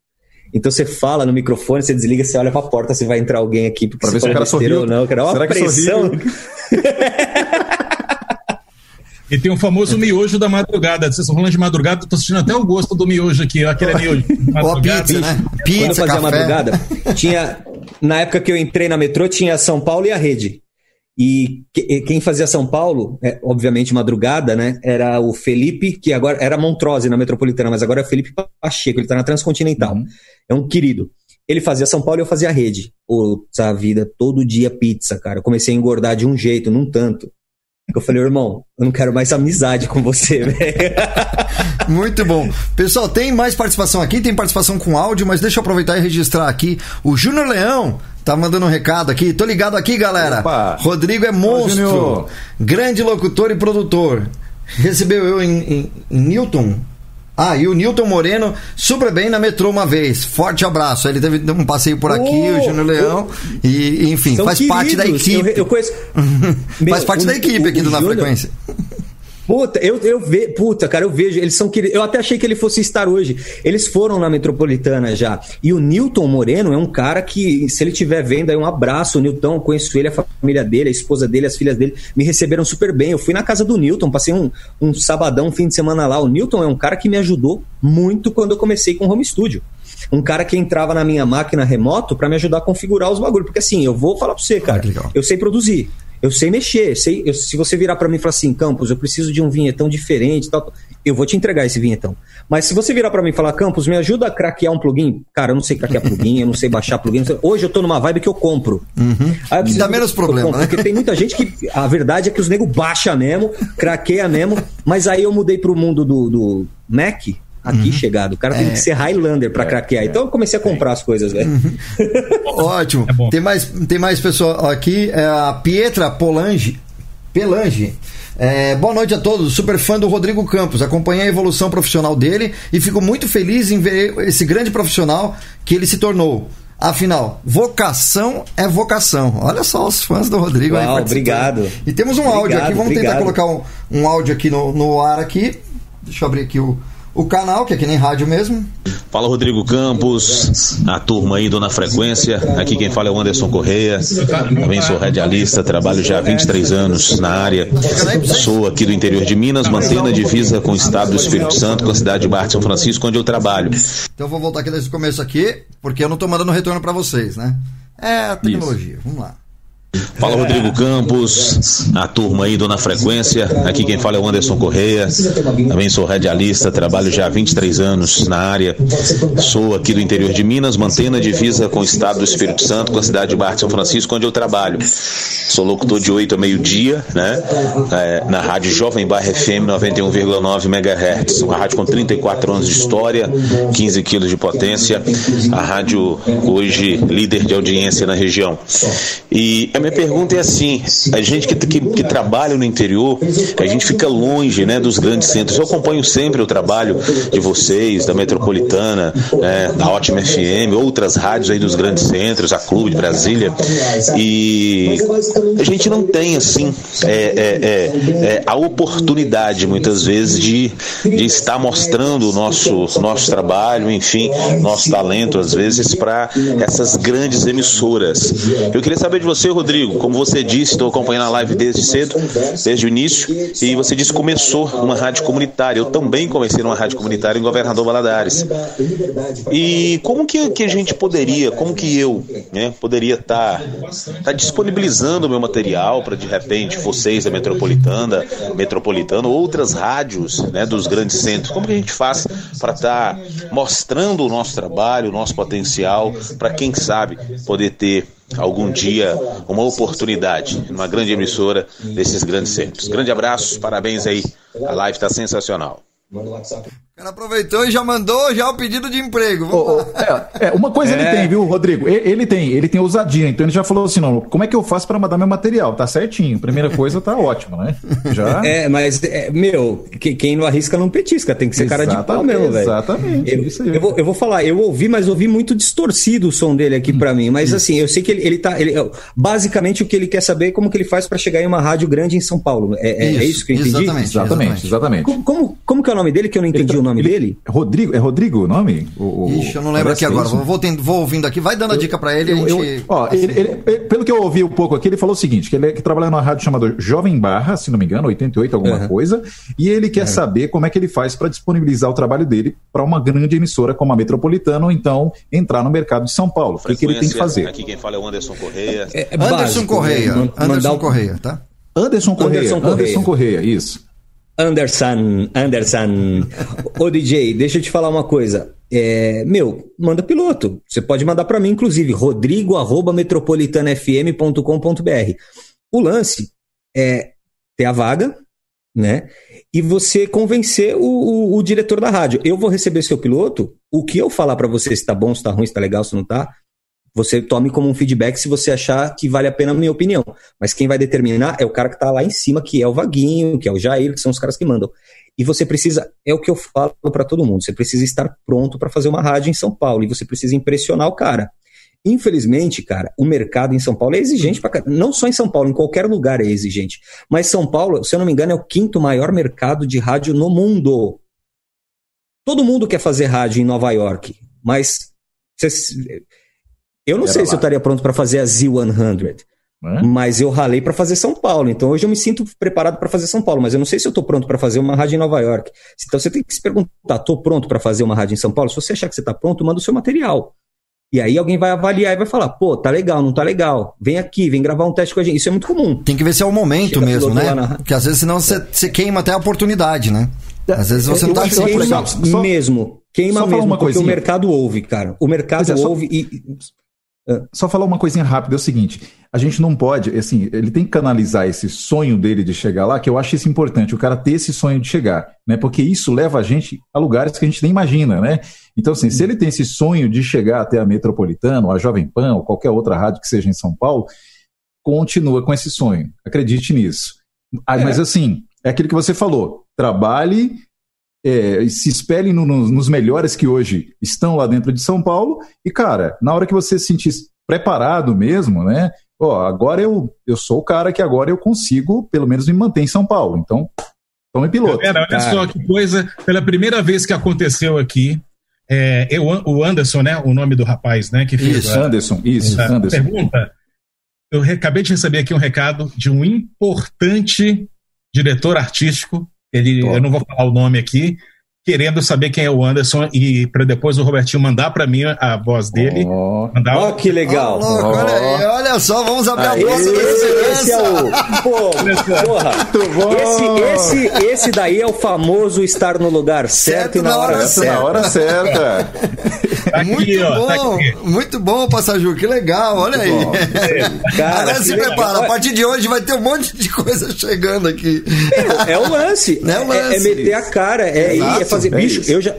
Então você fala no microfone, você desliga, você olha pra porta se vai entrar alguém aqui pra ver se o cara sorriu ou não. Cara. Olha Será pressão. E tem o famoso miojo da madrugada. Vocês estão falando de madrugada, tô sentindo até o gosto do miojo aqui, aquele miojo. Madrugada. pizza, né? Pizza, Quando eu fazia café. madrugada, tinha. Na época que eu entrei na metrô, tinha São Paulo e a rede. E quem fazia São Paulo, é, obviamente madrugada, né? Era o Felipe, que agora era Montrose na Metropolitana, mas agora é Felipe Pacheco, ele tá na Transcontinental. Uhum. É um querido. Ele fazia São Paulo e eu fazia rede. Puta vida, todo dia pizza, cara. Eu comecei a engordar de um jeito, num tanto. Eu falei, irmão, eu não quero mais amizade com você, velho. Muito bom. Pessoal, tem mais participação aqui, tem participação com áudio, mas deixa eu aproveitar e registrar aqui. O Júnior Leão Tá mandando um recado aqui. Tô ligado aqui, galera. Opa. Rodrigo é monstro. grande locutor e produtor. Recebeu eu em, em, em Newton. Ah, e o Newton Moreno super bem na metrô uma vez. Forte abraço. Ele teve um passeio por aqui, oh, o Júnior Leão. Oh, e, enfim, faz queridos. parte da equipe. Eu, eu conheço. faz parte da equipe aqui do Na Frequência. Puta, eu, eu vejo. Puta, cara, eu vejo. Eles são. Eu até achei que ele fosse estar hoje. Eles foram na metropolitana já. E o Newton Moreno é um cara que, se ele estiver vendo aí, um abraço. O Newton, conheço ele, a família dele, a esposa dele, as filhas dele, me receberam super bem. Eu fui na casa do Newton, passei um, um sabadão, um fim de semana lá. O Newton é um cara que me ajudou muito quando eu comecei com o home studio um cara que entrava na minha máquina remoto para me ajudar a configurar os bagulhos. Porque assim, eu vou falar pra você, cara, ah, eu sei produzir. Eu sei mexer, sei, eu, se você virar para mim e falar assim, Campos, eu preciso de um vinhetão diferente, tal, eu vou te entregar esse vinhetão. Mas se você virar para mim e falar, Campos, me ajuda a craquear um plugin, cara, eu não sei craquear plugin, eu não sei baixar plugin. Hoje eu tô numa vibe que eu compro. Uhum. Aí eu Dá menos problema, né? Porque tem muita gente que a verdade é que os nego baixa mesmo, craqueia mesmo, mas aí eu mudei pro mundo do, do Mac, aqui uhum. chegado. O cara tem é. que ser Highlander para é. craquear. Então eu comecei a comprar as coisas, velho. Uhum. Ótimo. É tem, mais, tem mais pessoal aqui. É a Pietra Polange. Pelange. É, boa noite a todos, super fã do Rodrigo Campos. Acompanhei a evolução profissional dele e fico muito feliz em ver esse grande profissional que ele se tornou. Afinal, vocação é vocação. Olha só os fãs do Rodrigo Uau, aí. Obrigado. E temos um obrigado, áudio aqui. Vamos obrigado. tentar colocar um, um áudio aqui no, no ar aqui. Deixa eu abrir aqui o, o canal, que é que nem rádio mesmo. Fala Rodrigo Campos, a turma aí do Na Frequência. Aqui quem fala é o Anderson Correia. Também sou radialista, trabalho já há 23 anos na área. Sou aqui do interior de Minas, mantendo a divisa com o estado do Espírito Santo, com a cidade de Barra São Francisco, onde eu trabalho. Então vou voltar aqui desde o começo aqui, porque eu não estou mandando retorno para vocês, né? É a tecnologia. Isso. Vamos lá. Fala Rodrigo Campos, a turma aí do Na Frequência. Aqui quem fala é o Anderson Correia. Também sou radialista, trabalho já há 23 anos na área. Sou aqui do interior de Minas, mantendo a divisa com o estado do Espírito Santo, com a cidade de Barra de São Francisco, onde eu trabalho. Sou locutor de 8 a meio-dia, né? É, na rádio Jovem Barra FM 91,9 MHz. Uma rádio com 34 anos de história, 15 quilos de potência. A rádio hoje líder de audiência na região. E a minha pergunta é assim: a gente que, que, que, trabalha no interior, a gente fica longe né, dos grandes centros. Eu acompanho sempre o trabalho de vocês, da Metropolitana, né, da Ótima FM, outras rádios aí dos grandes centros, a Clube de Brasília. E a gente não tem, assim, é, é, é, é a oportunidade, muitas vezes, de, de estar mostrando o nosso, nosso trabalho, enfim, nosso talento, às vezes, para essas grandes emissoras. Eu queria saber de você, Rodrigo, como você disse, estou acompanhando a live desde cedo, desde o início, e você disse que começou uma rádio comunitária. Eu também comecei numa rádio comunitária em Governador Valadares. E como que, que a gente poderia, como que eu né, poderia estar tá, tá disponibilizando o meu material para, de repente, vocês da Metropolitana, Metropolitana, outras rádios né, dos grandes centros, como que a gente faz para estar tá mostrando o nosso trabalho, o nosso potencial, para quem sabe poder ter algum dia uma oportunidade numa grande emissora desses grandes centros. Grande abraço, parabéns aí. A live está sensacional. Cara aproveitou e já mandou já o pedido de emprego. Oh, oh, é, é, uma coisa é. ele tem, viu, Rodrigo? Ele, ele, tem, ele tem ousadia. Então ele já falou assim: não, como é que eu faço para mandar meu material? Tá certinho. Primeira coisa tá ótimo, né? Já. É, mas, é, meu, que, quem não arrisca não petisca. Tem que ser cara de pau mesmo, velho. Exatamente. Eu, eu, vou, eu vou falar, eu ouvi, mas ouvi muito distorcido o som dele aqui para mim. Mas Isso. assim, eu sei que ele, ele tá. Ele, basicamente o que ele quer saber é como que ele faz para chegar em uma rádio grande em São Paulo. É, é isso, é isso que eu entendi? Exatamente, exatamente. exatamente. Como, como, como, que é o nome dele que eu não entendi o nome dele? Rodrigo, é Rodrigo o nome? O, Ixi, eu não lembro aqui agora. Vou, tendo, vou ouvindo aqui, vai dando a dica para ele. Eu, gente... eu, ó, ele, ele, pelo que eu ouvi um pouco aqui, ele falou o seguinte: que ele é, que trabalha numa rádio chamada Jovem Barra, se não me engano, 88, alguma uhum. coisa, e ele quer uhum. saber como é que ele faz para disponibilizar o trabalho dele para uma grande emissora como a Metropolitana, ou então entrar no mercado de São Paulo. O que, que ele tem que fazer? Aqui quem fala é o Anderson Correia. É, é Anderson Correia. Né? Anderson Correia, tá? Anderson Correia. Anderson Correia, Anderson Correia isso. Anderson, Anderson. Ô DJ, deixa eu te falar uma coisa. É, meu, manda piloto. Você pode mandar para mim, inclusive, rodrigo@metropolitanafm.com.br. O lance é ter a vaga, né? E você convencer o, o, o, diretor da rádio. Eu vou receber seu piloto. O que eu falar para você se tá bom, se tá ruim, se tá legal, se não tá, você tome como um feedback se você achar que vale a pena a minha opinião. Mas quem vai determinar é o cara que está lá em cima, que é o Vaguinho, que é o Jair, que são os caras que mandam. E você precisa, é o que eu falo para todo mundo, você precisa estar pronto para fazer uma rádio em São Paulo e você precisa impressionar o cara. Infelizmente, cara, o mercado em São Paulo é exigente para não só em São Paulo, em qualquer lugar é exigente. Mas São Paulo, se eu não me engano, é o quinto maior mercado de rádio no mundo. Todo mundo quer fazer rádio em Nova York, mas eu não Era sei lá. se eu estaria pronto para fazer a Z100. É? Mas eu ralei para fazer São Paulo. Então hoje eu me sinto preparado para fazer São Paulo, mas eu não sei se eu estou pronto para fazer uma rádio em Nova York. Então você tem que se perguntar: estou pronto para fazer uma rádio em São Paulo? Se você achar que você está pronto, manda o seu material. E aí alguém vai avaliar e vai falar: pô, tá legal, não tá legal. Vem aqui, vem gravar um teste com a gente. Isso é muito comum. Tem que ver se é o momento Chega mesmo, né? Na... Porque às vezes senão você, você queima até a oportunidade, né? Às vezes você eu não está queima mesmo. Queima mesmo, uma porque o mercado ouve, cara. O mercado é, ouve só... e é, só falar uma coisinha rápida, é o seguinte, a gente não pode, assim, ele tem que canalizar esse sonho dele de chegar lá, que eu acho isso importante, o cara ter esse sonho de chegar, né? Porque isso leva a gente a lugares que a gente nem imagina, né? Então, assim, se ele tem esse sonho de chegar até a Metropolitana, a Jovem Pan, ou qualquer outra rádio que seja em São Paulo, continua com esse sonho. Acredite nisso. Ah, é. Mas assim, é aquilo que você falou. Trabalhe é, se espelhem no, no, nos melhores que hoje estão lá dentro de São Paulo. E, cara, na hora que você se sentir preparado mesmo, né? Ó, agora eu, eu sou o cara que agora eu consigo, pelo menos, me manter em São Paulo. Então, tome piloto. Pera, olha só que coisa. Pela primeira vez que aconteceu aqui, é, eu, o Anderson, né? O nome do rapaz, né? Que fez isso, a, Anderson, isso, Anderson. Pergunta. Eu acabei de receber aqui um recado de um importante diretor artístico ele, eu não vou falar o nome aqui, querendo saber quem é o Anderson e para depois o Robertinho mandar para mim a voz dele. Oh, mandar oh que legal. Oh, louco, oh. Olha, aí, olha, só, vamos abrir a porta da esse é o Pô, porra. Esse, esse, esse daí é o famoso estar no lugar certo, certo e na, na hora, hora certa. Na hora certa. Tá aqui, muito ó, bom, tá muito bom, Passaju, que legal, olha muito aí. Cara, Agora se prepara, a partir de hoje vai ter um monte de coisa chegando aqui. É, é o lance. É, o lance. É, é, meter a cara, é, ir, é fazer. bicho, eu já,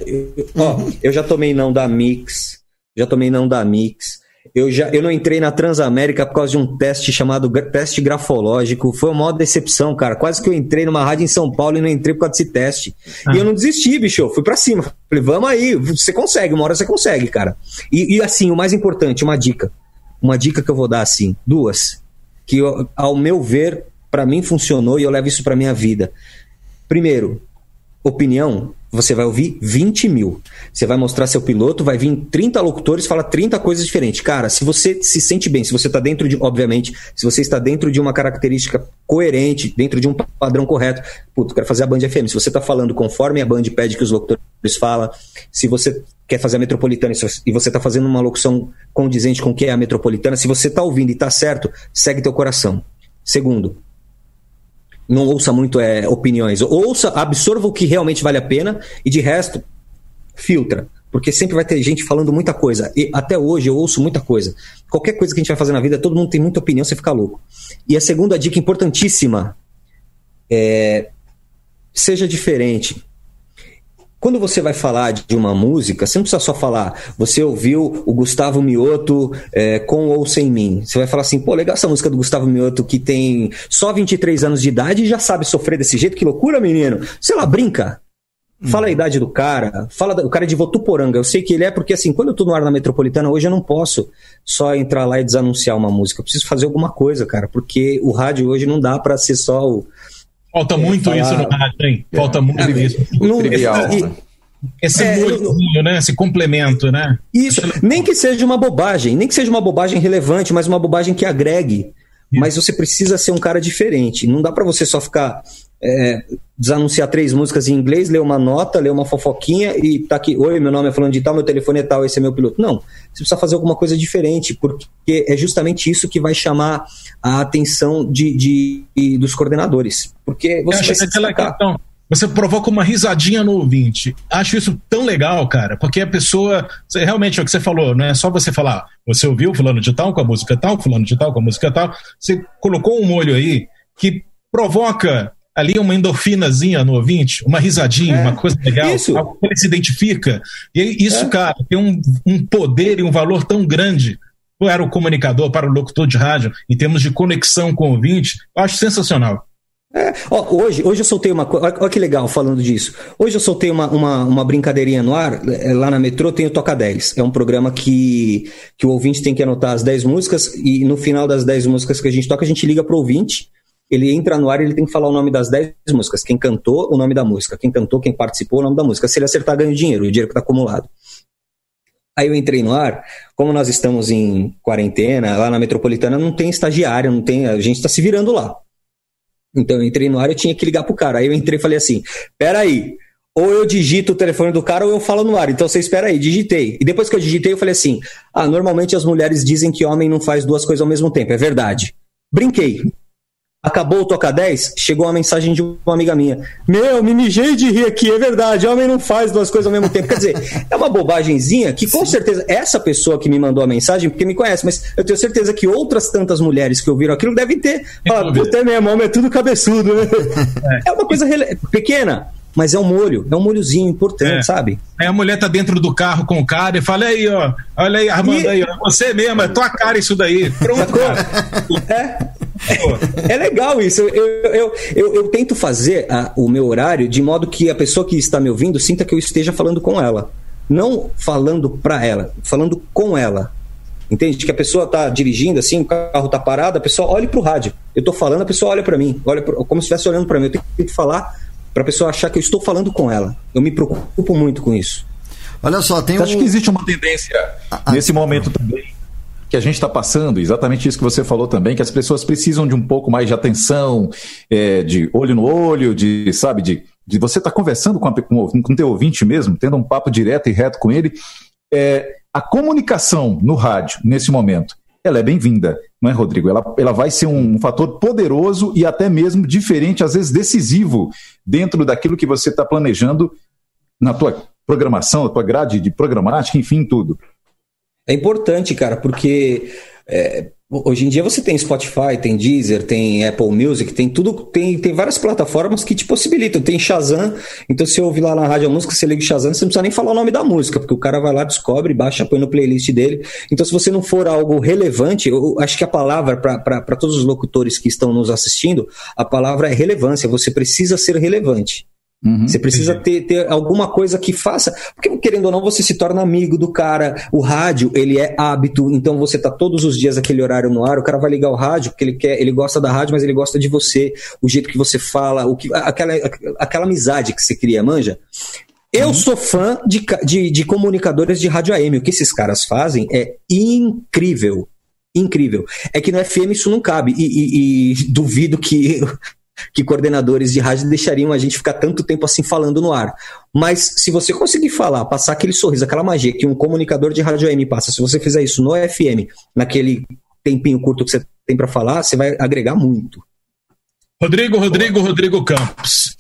ó, eu já tomei não da Mix, já tomei não da Mix. Eu, já, eu não entrei na Transamérica por causa de um teste chamado teste grafológico. Foi uma maior decepção, cara. Quase que eu entrei numa rádio em São Paulo e não entrei por causa desse teste. Ah. E eu não desisti, bicho. Eu fui pra cima. Falei, vamos aí. Você consegue, uma hora você consegue, cara. E, e assim, o mais importante, uma dica. Uma dica que eu vou dar, assim, duas. Que eu, ao meu ver, para mim funcionou e eu levo isso pra minha vida. Primeiro, opinião você vai ouvir 20 mil. Você vai mostrar seu piloto, vai vir 30 locutores, fala 30 coisas diferentes. Cara, se você se sente bem, se você está dentro de, obviamente, se você está dentro de uma característica coerente, dentro de um padrão correto, puto, quero fazer a Band FM. Se você está falando conforme a Band pede que os locutores falam, se você quer fazer a metropolitana e você está fazendo uma locução condizente com o que é a metropolitana, se você está ouvindo e está certo, segue teu coração. Segundo, não ouça muito é, opiniões. Ouça, absorva o que realmente vale a pena e de resto, filtra. Porque sempre vai ter gente falando muita coisa. E até hoje eu ouço muita coisa. Qualquer coisa que a gente vai fazer na vida, todo mundo tem muita opinião, você fica louco. E a segunda dica importantíssima é seja diferente. Quando você vai falar de uma música, você não precisa só falar, você ouviu o Gustavo Mioto é, com ou sem mim. Você vai falar assim, pô, legal essa música do Gustavo Mioto que tem só 23 anos de idade e já sabe sofrer desse jeito, que loucura, menino. Sei lá, brinca. Fala a uhum. idade do cara, fala o cara é de Votuporanga. Eu sei que ele é porque assim, quando eu tô no ar na metropolitana hoje eu não posso só entrar lá e desanunciar uma música. Eu preciso fazer alguma coisa, cara, porque o rádio hoje não dá para ser só o Falta muito falar... isso no rádio, hein? Falta é. muito é, isso. No, trivial. E, né? esse é, molhozinho, né? Esse complemento, né? Isso. Nem que seja uma bobagem, nem que seja uma bobagem relevante, mas uma bobagem que agregue. Mas você precisa ser um cara diferente. Não dá para você só ficar é, desanunciar três músicas em inglês, ler uma nota, ler uma fofoquinha e tá aqui, oi, meu nome é falando de tal, meu telefone é tal, esse é meu piloto. Não, você precisa fazer alguma coisa diferente, porque é justamente isso que vai chamar a atenção de, de, de dos coordenadores. Porque você vai se aquela questão, você provoca uma risadinha no ouvinte. Acho isso tão legal, cara, porque a pessoa, realmente é o que você falou, não é só você falar, você ouviu fulano de tal com a música tal, fulano de tal com a música tal, você colocou um molho aí que provoca ali uma endorfinazinha no ouvinte, uma risadinha, é, uma coisa legal, isso. algo que ele se identifica. E isso, é. cara, tem um, um poder e um valor tão grande para o comunicador, para o locutor de rádio, em termos de conexão com o ouvinte, eu acho sensacional. É, ó, hoje, hoje eu soltei uma coisa. Olha que legal falando disso. Hoje eu soltei uma, uma, uma, brincadeirinha no ar. É, lá na metrô tem o Toca 10. É um programa que, que o ouvinte tem que anotar as 10 músicas e no final das 10 músicas que a gente toca, a gente liga para o ouvinte ele entra no ar e ele tem que falar o nome das 10 músicas. Quem cantou, o nome da música. Quem cantou, quem participou, o nome da música. Se ele acertar, ganha o dinheiro, o dinheiro que está acumulado. Aí eu entrei no ar, como nós estamos em quarentena, lá na metropolitana não tem estagiário, não tem, a gente está se virando lá. Então eu entrei no ar e tinha que ligar pro cara. Aí eu entrei e falei assim: peraí, ou eu digito o telefone do cara ou eu falo no ar. Então você espera aí, digitei. E depois que eu digitei, eu falei assim: ah, normalmente as mulheres dizem que homem não faz duas coisas ao mesmo tempo. É verdade. Brinquei. Acabou o Toca 10, chegou uma mensagem de uma amiga minha. Meu, me mijei de rir aqui, é verdade, homem não faz duas coisas ao mesmo tempo. Quer dizer, é uma bobagemzinha que com Sim. certeza essa pessoa que me mandou a mensagem, porque me conhece, mas eu tenho certeza que outras tantas mulheres que ouviram aquilo devem ter falado, puta, é mesmo, homem é tudo cabeçudo, né? É, é uma coisa pequena, mas é um molho, é um molhozinho importante, é. sabe? Aí a mulher tá dentro do carro com o cara e fala, aí, ó, olha aí, Armando, e... aí, ó, você mesmo, é tua cara isso daí. Pronto, É. É legal isso. Eu, eu, eu, eu tento fazer a, o meu horário de modo que a pessoa que está me ouvindo sinta que eu esteja falando com ela. Não falando para ela, falando com ela. Entende? Que a pessoa está dirigindo assim, o carro está parado, a pessoa olha para o rádio. Eu estou falando, a pessoa olha para mim, olha pro, como se estivesse olhando para mim. Eu tenho que falar para a pessoa achar que eu estou falando com ela. Eu me preocupo muito com isso. Olha só, tem Você um... acha que existe uma tendência ah, ah. nesse momento também que a gente está passando, exatamente isso que você falou também, que as pessoas precisam de um pouco mais de atenção, é, de olho no olho, de, sabe, de, de você estar tá conversando com, a, com, com teu ouvinte mesmo, tendo um papo direto e reto com ele, é, a comunicação no rádio, nesse momento, ela é bem-vinda, não é, Rodrigo? Ela, ela vai ser um, um fator poderoso e até mesmo diferente, às vezes decisivo, dentro daquilo que você está planejando na tua programação, na tua grade de programática, enfim, tudo. É importante, cara, porque é, Hoje em dia você tem Spotify, tem Deezer, tem Apple Music, tem tudo, tem, tem várias plataformas que te possibilitam. Tem Shazam, então se ouvir lá na rádio a música, você liga o Shazam, você não precisa nem falar o nome da música, porque o cara vai lá, descobre, baixa, põe no playlist dele. Então se você não for algo relevante, eu acho que a palavra para todos os locutores que estão nos assistindo, a palavra é relevância, você precisa ser relevante. Uhum, você precisa ter, ter alguma coisa que faça, porque querendo ou não, você se torna amigo do cara. O rádio, ele é hábito, então você tá todos os dias aquele horário no ar, o cara vai ligar o rádio porque ele quer, ele gosta da rádio, mas ele gosta de você, o jeito que você fala, o que, aquela, aquela amizade que você cria, manja. Eu uhum. sou fã de, de, de comunicadores de rádio AM. O que esses caras fazem é incrível incrível. É que no FM isso não cabe. E, e, e, duvido que que coordenadores de rádio deixariam a gente ficar tanto tempo assim falando no ar. Mas se você conseguir falar, passar aquele sorriso, aquela magia que um comunicador de rádio AM passa, se você fizer isso no FM, naquele tempinho curto que você tem para falar, você vai agregar muito. Rodrigo, Rodrigo, Rodrigo Campos.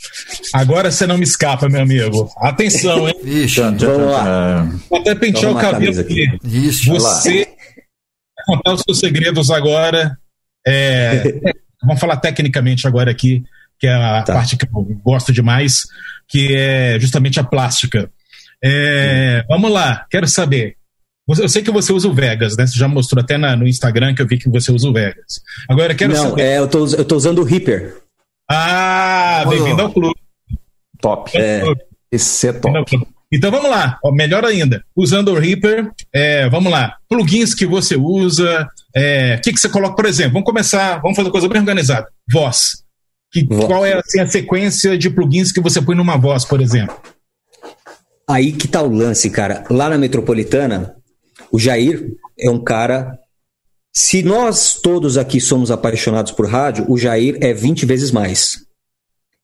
Agora você não me escapa, meu amigo. Atenção, hein? Ixi, vamos lá. Vou até pentear o cabelo aqui. Ixi, você vai contar os seus segredos agora. É, Vamos falar tecnicamente agora aqui, que é a tá. parte que eu gosto demais, que é justamente a plástica. É, vamos lá, quero saber. Eu sei que você usa o Vegas, né? Você já mostrou até na, no Instagram que eu vi que você usa o Vegas. Agora quero Não, saber. É, eu, tô, eu tô usando o Reaper. Ah, bem-vindo ao clube. Top. É. Esse é top. Então vamos lá, ó, melhor ainda, usando o Reaper, é, vamos lá, plugins que você usa, é, o que, que você coloca, por exemplo, vamos começar, vamos fazer uma coisa bem organizada, voz. Que, voz. Qual é assim, a sequência de plugins que você põe numa voz, por exemplo? Aí que tá o lance, cara. Lá na Metropolitana, o Jair é um cara. Se nós todos aqui somos apaixonados por rádio, o Jair é 20 vezes mais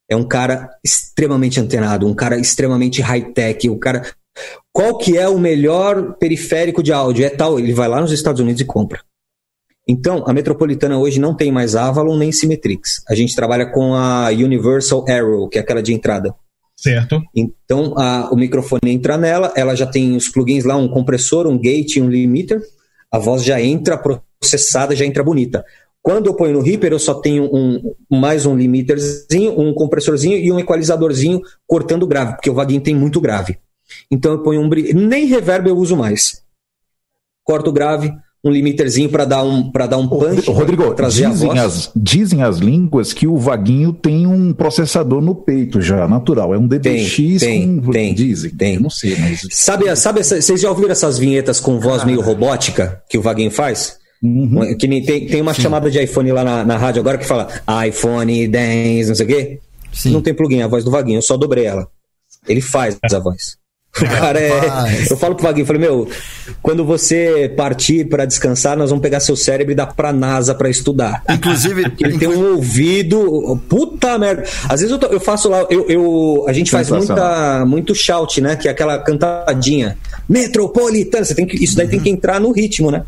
é um cara extremamente antenado, um cara extremamente high-tech, um cara. Qual que é o melhor periférico de áudio? É tal, ele vai lá nos Estados Unidos e compra. Então, a Metropolitana hoje não tem mais Avalon nem Symmetrix. A gente trabalha com a Universal Arrow, que é aquela de entrada. Certo. Então, a, o microfone entra nela, ela já tem os plugins lá, um compressor, um gate e um limiter. A voz já entra processada, já entra bonita. Quando eu ponho no Reaper, eu só tenho um, mais um limiterzinho, um compressorzinho e um equalizadorzinho cortando grave, porque o vaguinho tem muito grave. Então eu ponho um. Nem reverb eu uso mais. Corto grave, um limiterzinho para dar um para dar um punch. Rodrigo, trazer dizem, as, dizem as línguas que o vaguinho tem um processador no peito já, natural. É um DBX tem, com. Tem, dizem. Tem. Eu não sei, mas. Sabe, sabe, vocês já ouviram essas vinhetas com voz ah, meio robótica que o vaguinho faz? Uhum. Que nem, tem, tem uma Sim. chamada de iPhone lá na, na rádio agora que fala iPhone 10, não sei o quê. Sim. Não tem plugin, a voz do Vaguinho, eu só dobrei ela. Ele faz a voz. O cara é. Eu falo pro Vaguinho, falei, meu, quando você partir para descansar, nós vamos pegar seu cérebro e dar pra NASA para estudar. Inclusive. ele tem um ouvido. Puta merda. Às vezes eu, tô, eu faço lá, eu, eu, a gente faz muita, muito shout, né? Que é aquela cantadinha. Metropolitana. Você tem que, isso daí tem que entrar no ritmo, né?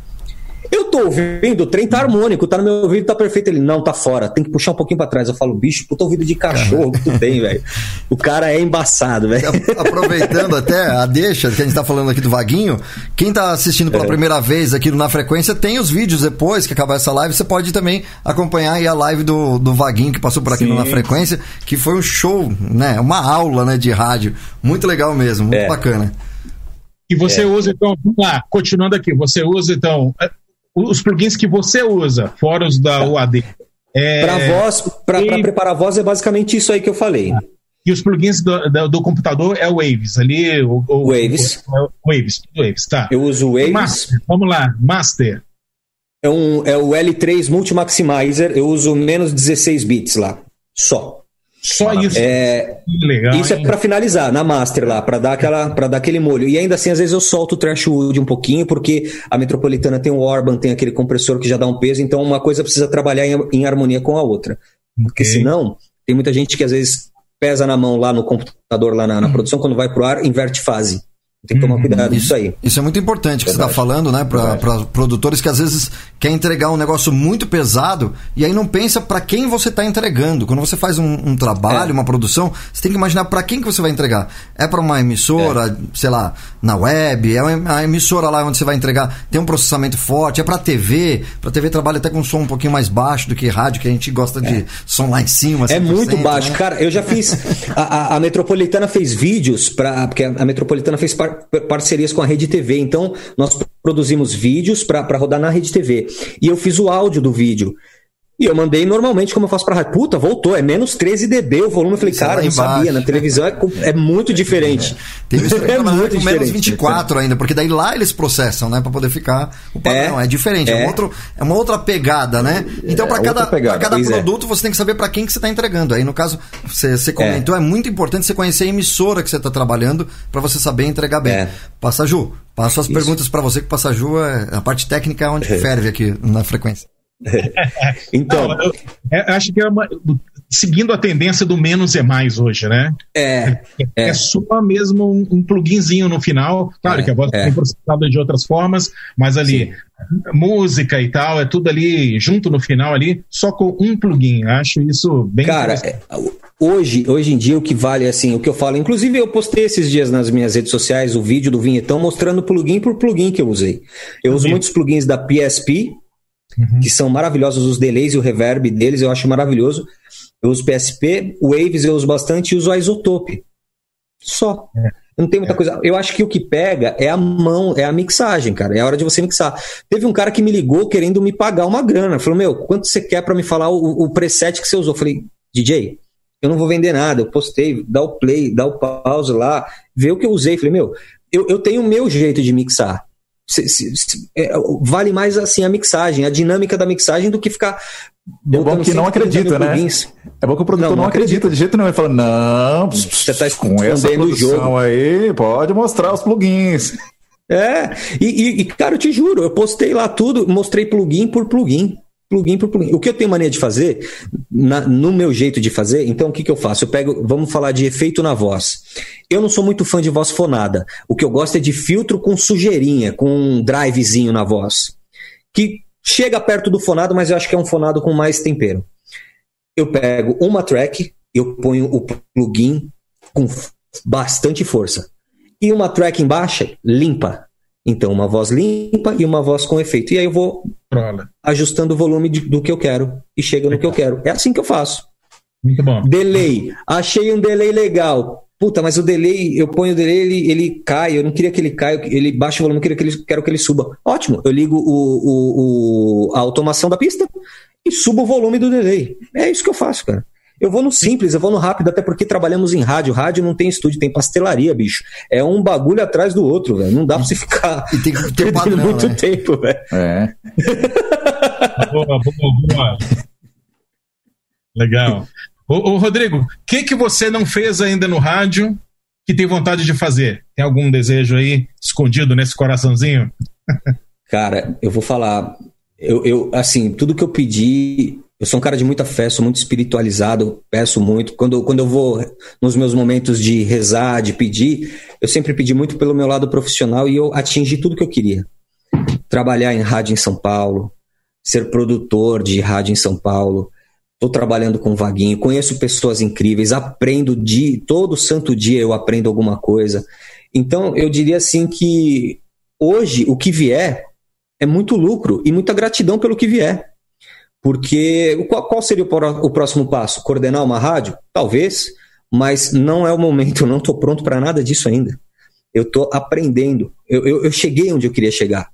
Eu tô ouvindo, o trem tá harmônico, tá no meu ouvido, tá perfeito. Ele, não, tá fora, tem que puxar um pouquinho pra trás. Eu falo, bicho, puta ouvido de cachorro que tu tem, velho. O cara é embaçado, velho. Aproveitando até a deixa que a gente tá falando aqui do Vaguinho, quem tá assistindo pela é. primeira vez aqui no Na Frequência, tem os vídeos depois que acabar essa live, você pode também acompanhar aí a live do, do Vaguinho que passou por aqui Sim. no Na Frequência, que foi um show, né, uma aula, né, de rádio. Muito legal mesmo, muito é. bacana. E você é. usa, então, vamos lá, continuando aqui, você usa, então, os plugins que você usa, fora os da UAD. É... Para voz, para e... preparar a voz é basicamente isso aí que eu falei. E os plugins do, do, do computador é o Waves ali. O, o Waves. O, o, Waves, Waves, tá. Eu uso o Waves. Master, vamos lá, Master. É, um, é o L3 Multimaximizer, eu uso menos 16 bits lá. Só. Só isso. É, Legal, isso é hein? é para finalizar na master lá, para dar aquela, para dar aquele molho. E ainda assim, às vezes eu solto o Trashwood um pouquinho, porque a Metropolitana tem o Orban, tem aquele compressor que já dá um peso, então uma coisa precisa trabalhar em, em harmonia com a outra. Porque okay. senão, tem muita gente que às vezes pesa na mão lá no computador, lá na, na produção, quando vai pro ar, inverte fase. Tem que tomar uhum. cuidado isso aí. Isso é muito importante que Verdade. você está falando, né? Para produtores que às vezes quer entregar um negócio muito pesado e aí não pensa para quem você está entregando. Quando você faz um, um trabalho, é. uma produção, você tem que imaginar para quem que você vai entregar. É para uma emissora, é. sei lá, na web, é a emissora lá onde você vai entregar, tem um processamento forte, é para TV. Para TV trabalha até com som um pouquinho mais baixo do que rádio, que a gente gosta de é. som lá em cima. É muito baixo, né? cara. Eu já fiz. a, a, a, Metropolitana fez vídeos para. Porque a Metropolitana fez par, parcerias com a Rede TV. Então, nós produzimos vídeos para rodar na Rede TV. E eu fiz o áudio do vídeo. E eu mandei normalmente, como eu faço pra rádio. Puta, voltou, é menos 13 dB o volume. Eu falei, Isso cara, não sabia. Na televisão é, é muito diferente. Tem isso é muito com menos 24 ainda, porque daí lá eles processam, né? Pra poder ficar o padrão. É, é diferente, é. É, um outro, é uma outra pegada, né? Então, para é, cada, pra cada é. produto, você tem que saber para quem que você tá entregando. Aí, no caso, você, você comentou, é. muito importante você conhecer a emissora que você tá trabalhando para você saber entregar bem. É. Passa, Ju. Passo as Isso. perguntas para você, que Passa, Ju, a parte técnica é onde ferve aqui na frequência. então, Não, eu, eu, acho que é uma, seguindo a tendência do menos é mais hoje, né? É. É, é. é só mesmo um, um pluginzinho no final. Claro é, que a voz é. processada de outras formas, mas ali Sim. música e tal, é tudo ali junto no final ali, só com um plugin. Acho isso bem Cara, é, hoje, hoje em dia o que vale assim, o que eu falo, inclusive eu postei esses dias nas minhas redes sociais o vídeo do vinhetão mostrando plugin por plugin que eu usei. Eu uso muitos plugins da PSP, uhum. que são maravilhosos, os delays e o reverb deles, eu acho maravilhoso. Eu uso PSP, Waves eu uso bastante e uso a Isotope. Só. É. Não tem muita é. coisa. Eu acho que o que pega é a mão, é a mixagem, cara. É a hora de você mixar. Teve um cara que me ligou querendo me pagar uma grana. Falou, meu, quanto você quer para me falar o, o preset que você usou? Eu falei, DJ, eu não vou vender nada. Eu postei, dá o play, dá o pause lá, vê o que eu usei. Eu falei, meu, eu, eu tenho o meu jeito de mixar. Se, se, se, é, vale mais assim a mixagem, a dinâmica da mixagem do que ficar. É bom que não acredita, né? É bom que o produtor não, não, não acredita de jeito nenhum. Ele fala: não, você tá com essa produção jogo. aí, pode mostrar os plugins. É, e, e, cara, eu te juro, eu postei lá tudo, mostrei plugin por plugin plugin por plugin. O que eu tenho mania de fazer, na, no meu jeito de fazer, então o que, que eu faço? Eu pego, vamos falar de efeito na voz. Eu não sou muito fã de voz fonada. O que eu gosto é de filtro com sujeirinha, com um drivezinho na voz. Que chega perto do fonado, mas eu acho que é um fonado com mais tempero. Eu pego uma track, eu ponho o plugin com bastante força. E uma track embaixo, limpa. Então, uma voz limpa e uma voz com efeito. E aí eu vou ajustando o volume de, do que eu quero e chega no que eu quero. É assim que eu faço. Muito bom. Delay. Achei um delay legal. Puta, mas o delay, eu ponho o delay, ele, ele cai. Eu não queria que ele caia, ele baixa o volume, eu queria que ele, quero que ele suba. Ótimo. Eu ligo o, o, o, a automação da pista e subo o volume do delay. É isso que eu faço, cara. Eu vou no simples, eu vou no rápido, até porque trabalhamos em rádio. Rádio não tem estúdio, tem pastelaria, bicho. É um bagulho atrás do outro, velho. Não dá pra você ficar e tem que ter padrão, muito né? tempo, velho. É. boa, boa, boa. Legal. Ô, ô Rodrigo, o que, que você não fez ainda no rádio que tem vontade de fazer? Tem algum desejo aí escondido nesse coraçãozinho? Cara, eu vou falar. Eu, eu, assim, tudo que eu pedi, eu sou um cara de muita fé, sou muito espiritualizado, peço muito. Quando, quando eu vou nos meus momentos de rezar, de pedir, eu sempre pedi muito pelo meu lado profissional e eu atingi tudo que eu queria. Trabalhar em rádio em São Paulo, ser produtor de rádio em São Paulo, estou trabalhando com Vaguinho, conheço pessoas incríveis, aprendo de todo santo dia eu aprendo alguma coisa. Então eu diria assim que hoje o que vier é muito lucro e muita gratidão pelo que vier. Porque qual, qual seria o, o próximo passo? Coordenar uma rádio? Talvez, mas não é o momento, eu não estou pronto para nada disso ainda. Eu estou aprendendo. Eu, eu, eu, cheguei onde eu queria chegar.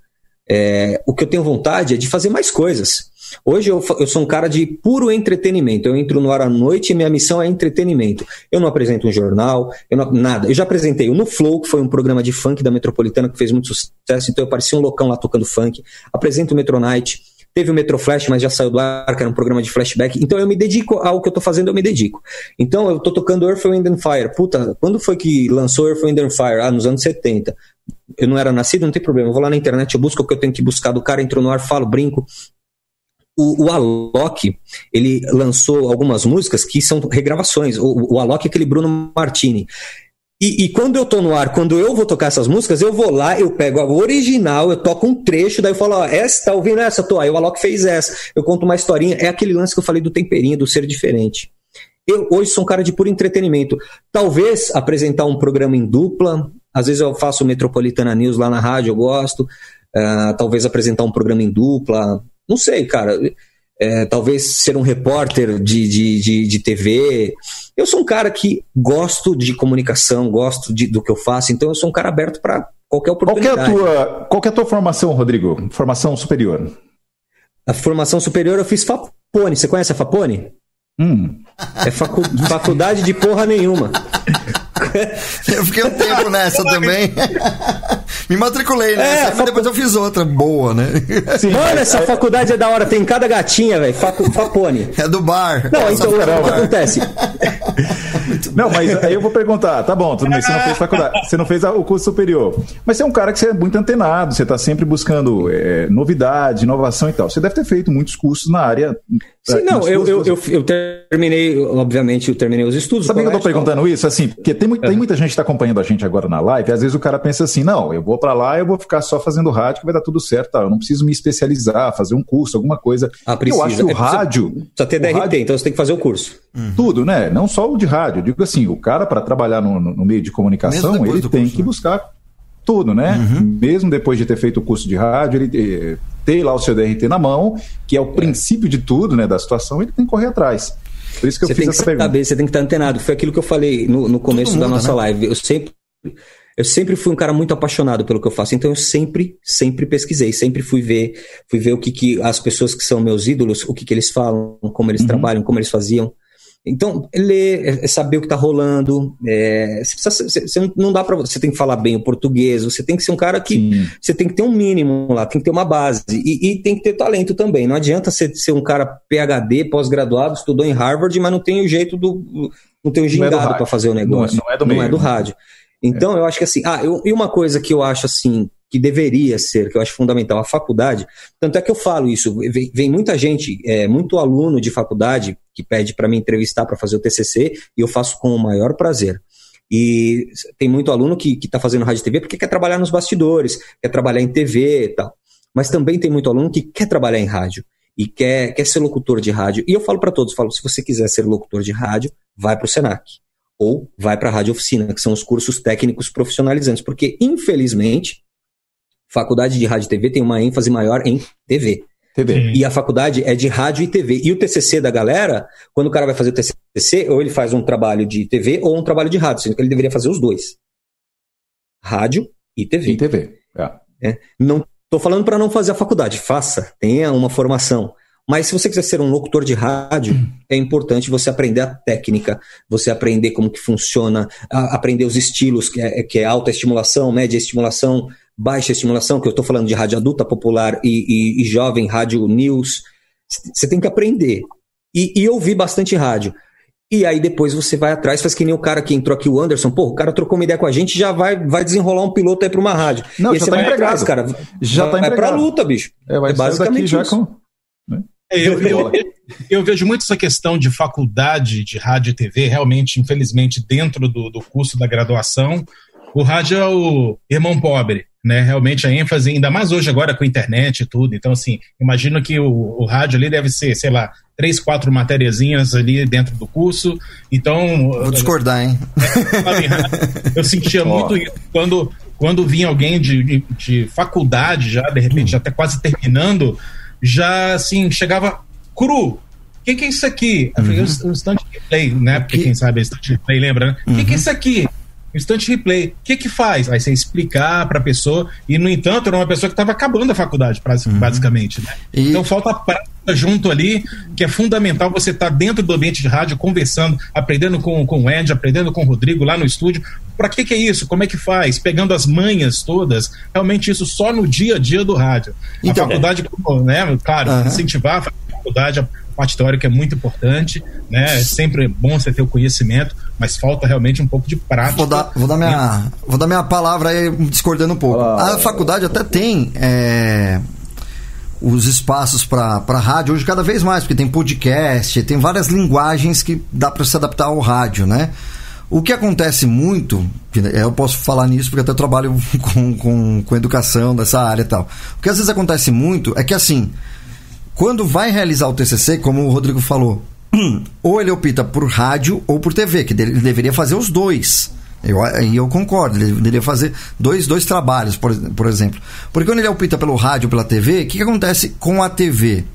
É, o que eu tenho vontade é de fazer mais coisas. Hoje eu, eu, sou um cara de puro entretenimento. Eu entro no ar à noite e minha missão é entretenimento. Eu não apresento um jornal, eu não, nada. Eu já apresentei o No Flow, que foi um programa de funk da Metropolitana que fez muito sucesso, então eu parecia um loucão lá tocando funk. Apresento o Metronite. Teve o Metroflash, mas já saiu do ar, que era um programa de flashback. Então eu me dedico ao que eu tô fazendo, eu me dedico. Então eu tô tocando Earth, Wind and Fire. Puta, quando foi que lançou Earth, Wind and Fire? Ah, nos anos 70. Eu não era nascido, não tem problema. Eu vou lá na internet, eu busco o que eu tenho que buscar do cara, entro no ar, falo, brinco. o, o Alok, ele lançou algumas músicas que são regravações. O, o Alok é aquele Bruno Martini. E, e, quando eu tô no ar, quando eu vou tocar essas músicas, eu vou lá, eu pego a original, eu toco um trecho, daí eu falo, ó, essa, tá ouvindo essa? Tô, aí o Alok fez essa. Eu conto uma historinha. É aquele lance que eu falei do temperinho, do ser diferente. Eu hoje sou um cara de puro entretenimento. Talvez apresentar um programa em dupla, às vezes eu faço Metropolitana News lá na rádio, eu gosto. Uh, talvez apresentar um programa em dupla. Não sei, cara. É, talvez ser um repórter de, de, de, de, TV. Eu sou um cara que gosto de comunicação, gosto de, do que eu faço, então eu sou um cara aberto para qualquer oportunidade. Qual é, a tua, qual é a tua formação, Rodrigo? Formação superior? A formação superior eu fiz Fapone. Você conhece a Fapone? Hum. É facu faculdade de porra nenhuma. eu fiquei um tempo nessa também. Me matriculei nessa, é, mas depois eu fiz outra boa, né? Sim, Mano, essa faculdade é da hora, tem cada gatinha, velho. Fapone. É do bar. Não, então o que acontece? Não, mas aí eu vou perguntar, tá bom, tudo bem, você não fez faculdade, você não fez o curso superior. Mas você é um cara que você é muito antenado, você está sempre buscando é, novidade, inovação e tal. Você deve ter feito muitos cursos na área. Sim, não, eu, eu, eu, eu, terminei, obviamente, eu terminei os estudos. Sabe que eu tô perguntando isso? Assim, porque tem, tem muita gente que está acompanhando a gente agora na live, e às vezes o cara pensa assim, não, eu vou para lá, eu vou ficar só fazendo rádio que vai dar tudo certo, tá? eu não preciso me especializar, fazer um curso, alguma coisa. Ah, precisa. Eu acho que o é, rádio... Precisa ter DRT, rádio, então você tem que fazer o curso. Uhum. Tudo, né? Não só o de rádio. Eu digo assim, o cara para trabalhar no, no, meio de comunicação, ele tem curso, que né? buscar tudo, né? Uhum. Mesmo depois de ter feito o curso de rádio, ele eh, ter lá o seu DRT na mão, que é o é. princípio de tudo, né, da situação, ele tem que correr atrás. Por isso que eu você fiz essa pergunta. Saber, você tem que estar antenado. Foi aquilo que eu falei no, no começo muda, da nossa né? live. Eu sempre, eu sempre fui um cara muito apaixonado pelo que eu faço, então eu sempre, sempre pesquisei, sempre fui ver, fui ver o que, que as pessoas que são meus ídolos, o que, que eles falam, como eles uhum. trabalham, como eles faziam. Então, ler, é, é saber o que está rolando. É, você, precisa, você, você, não dá para você tem que falar bem o português. Você tem que ser um cara que Sim. você tem que ter um mínimo lá, tem que ter uma base e, e tem que ter talento também. Não adianta você ser um cara PhD, pós-graduado, estudou em Harvard, mas não tem o jeito do não tem o é gingado é para fazer o negócio. Não, não é do, meio, não é do rádio. Então, é. eu acho que assim, ah, eu, e uma coisa que eu acho assim, que deveria ser, que eu acho fundamental, a faculdade. Tanto é que eu falo isso, vem, vem muita gente, é, muito aluno de faculdade que pede para me entrevistar para fazer o TCC e eu faço com o maior prazer. E tem muito aluno que está fazendo rádio e TV porque quer trabalhar nos bastidores, quer trabalhar em TV e tal. Mas também tem muito aluno que quer trabalhar em rádio e quer, quer ser locutor de rádio. E eu falo para todos, falo, se você quiser ser locutor de rádio, vai para o Senac ou vai para a Rádio Oficina, que são os cursos técnicos profissionalizantes, porque infelizmente faculdade de rádio e TV tem uma ênfase maior em TV. TV. E a faculdade é de rádio e TV. E o TCC da galera, quando o cara vai fazer o TCC, ou ele faz um trabalho de TV ou um trabalho de rádio, sendo que ele deveria fazer os dois. Rádio e TV. E TV. É. É. Não estou falando para não fazer a faculdade, faça, tenha uma formação. Mas se você quiser ser um locutor de rádio, é importante você aprender a técnica, você aprender como que funciona, aprender os estilos, que é, que é alta estimulação, média estimulação, baixa estimulação, que eu estou falando de rádio adulta, popular e, e, e, jovem, rádio news. Você tem que aprender. E, e ouvir bastante rádio. E aí depois você vai atrás, faz que nem o cara que entrou aqui, o Anderson. Pô, o cara trocou uma ideia com a gente já vai, vai desenrolar um piloto aí para uma rádio. Não, e já tá empregado. Atrás, cara. Já vai, tá empregado. Vai pra luta, bicho. É, vai é basicamente já com... Né? É, eu, eu, eu, vejo muito essa questão de faculdade de rádio e TV, realmente, infelizmente, dentro do, do curso da graduação, o rádio é o irmão pobre né? Realmente a ênfase, ainda mais hoje agora com a internet e tudo. Então, assim, imagino que o, o rádio ali deve ser, sei lá, três, quatro matériazinhas ali dentro do curso. Então. Vou discordar, hein? Eu sentia muito isso quando, quando vinha alguém de, de, de faculdade já, de repente, já até quase terminando, já assim, chegava cru. O que, que é isso aqui? Uhum. Eu falei, o instant replay, né? Porque quem sabe é instant replay, lembra, né? O uhum. que, que é isso aqui? Instant replay. O que que faz? Aí você explicar para a pessoa, e no entanto, era uma pessoa que estava acabando a faculdade, uhum. basicamente. Né? E... Então falta prática junto ali, que é fundamental você estar tá dentro do ambiente de rádio, conversando, aprendendo com, com o Ed, aprendendo com o Rodrigo lá no estúdio. Para que, que é isso? Como é que faz? Pegando as manhas todas, realmente isso só no dia a dia do rádio. Então, a faculdade, né, claro, uhum. incentivar a faculdade, a parte teórica é muito importante, né? É sempre bom você ter o conhecimento, mas falta realmente um pouco de prática. Vou dar, vou dar, minha, vou dar minha palavra aí, discordando um pouco. A faculdade até tem é, os espaços para rádio hoje cada vez mais, porque tem podcast, tem várias linguagens que dá para se adaptar ao rádio, né? O que acontece muito, eu posso falar nisso porque até trabalho com, com, com educação dessa área e tal. O que às vezes acontece muito é que assim, quando vai realizar o TCC, como o Rodrigo falou, ou ele opta por rádio ou por TV, que ele deveria fazer os dois. Eu, eu concordo, ele deveria fazer dois, dois trabalhos, por, por exemplo. Porque quando ele opta pelo rádio pela TV, o que, que acontece com a TV?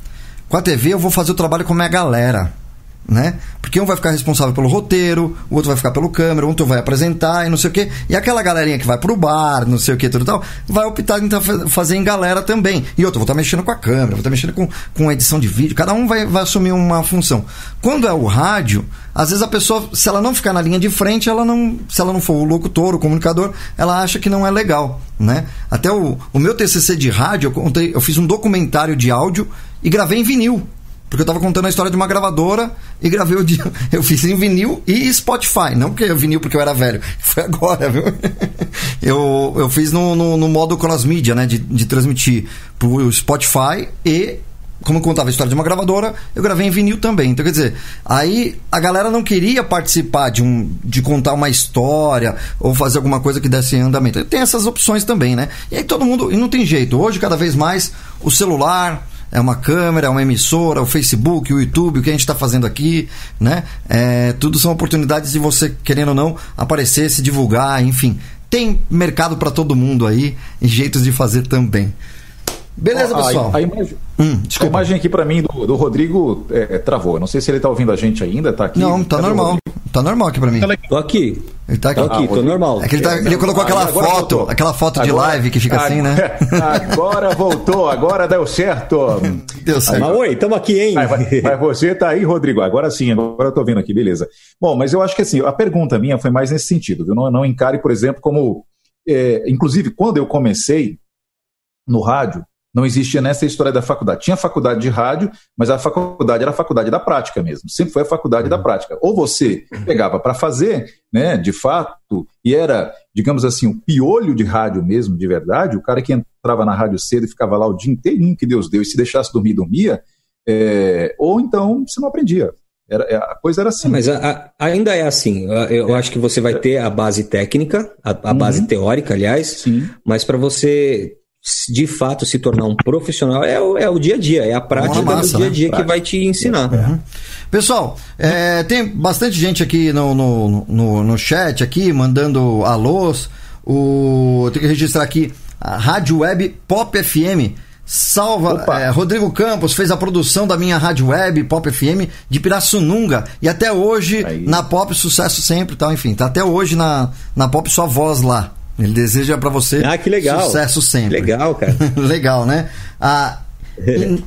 Com a TV eu vou fazer o trabalho com a minha galera né? Porque um vai ficar responsável pelo roteiro, o outro vai ficar pelo câmera, o outro vai apresentar e não sei o quê. E aquela galerinha que vai pro bar, não sei o que, tudo tal, vai optar em fazer em galera também. E outro, vou estar tá mexendo com a câmera, vou estar tá mexendo com, com edição de vídeo, cada um vai, vai assumir uma função. Quando é o rádio, às vezes a pessoa, se ela não ficar na linha de frente, ela não, se ela não for o locutor, o comunicador, ela acha que não é legal, né? Até o, o meu TCC de rádio, eu, contei, eu fiz um documentário de áudio e gravei em vinil. Porque eu tava contando a história de uma gravadora e gravei o dia. Eu fiz em vinil e Spotify. Não porque vinil porque eu era velho. Foi agora, viu? Eu, eu fiz no, no, no modo cross media, né? De, de transmitir pro Spotify e. Como eu contava a história de uma gravadora, eu gravei em vinil também. Então, quer dizer, aí a galera não queria participar de, um, de contar uma história ou fazer alguma coisa que desse andamento. Tem essas opções também, né? E aí todo mundo. E não tem jeito. Hoje, cada vez mais, o celular, é uma câmera, é uma emissora, o Facebook, o YouTube, o que a gente está fazendo aqui, né? É, tudo são oportunidades de você, querendo ou não, aparecer, se divulgar, enfim. Tem mercado para todo mundo aí e jeitos de fazer também. Beleza, pessoal? A, a, imagem, hum, a imagem aqui para mim do, do Rodrigo é, é, travou. Não sei se ele tá ouvindo a gente ainda, tá aqui. Não, tá normal. Tá normal aqui para mim. Tô aqui. Ele tá aqui. Tô aqui, tô normal. É que ele, tá, ele colocou aquela agora foto, voltou. aquela foto de live que fica agora, assim, né? Agora voltou, agora deu certo. Deu certo. Mas oi, estamos aqui, hein? Mas, mas, você tá aí, Rodrigo. Agora sim, agora eu tô vendo aqui, beleza. Bom, mas eu acho que assim, a pergunta minha foi mais nesse sentido, viu? Não, não encare, por exemplo, como. É, inclusive, quando eu comecei no rádio, não existia nessa história da faculdade. Tinha faculdade de rádio, mas a faculdade era a faculdade da prática mesmo. Sempre foi a faculdade da prática. Ou você pegava para fazer, né, de fato, e era, digamos assim, o um piolho de rádio mesmo, de verdade, o cara que entrava na rádio cedo e ficava lá o dia inteirinho que Deus deu, e se deixasse dormir, dormia, é, ou então você não aprendia. Era, é, a coisa era assim. Mas a, a, ainda é assim. Eu é. acho que você vai ter a base técnica, a, a uhum. base teórica, aliás, Sim. mas para você de fato se tornar um profissional é o, é o dia a dia, é a prática massa, do dia a dia né? que vai te ensinar. Uhum. Pessoal, é, tem bastante gente aqui no, no, no, no, chat aqui mandando alôs. O, eu tenho que registrar aqui a Rádio Web Pop FM. Salva, é, Rodrigo Campos fez a produção da minha rádio web Pop FM de Pirassununga e até hoje Aí. na Pop sucesso sempre, tal, enfim, tá até hoje na, na Pop sua voz lá. Ele deseja para você ah, que legal. sucesso sempre. Legal, cara. legal, né? A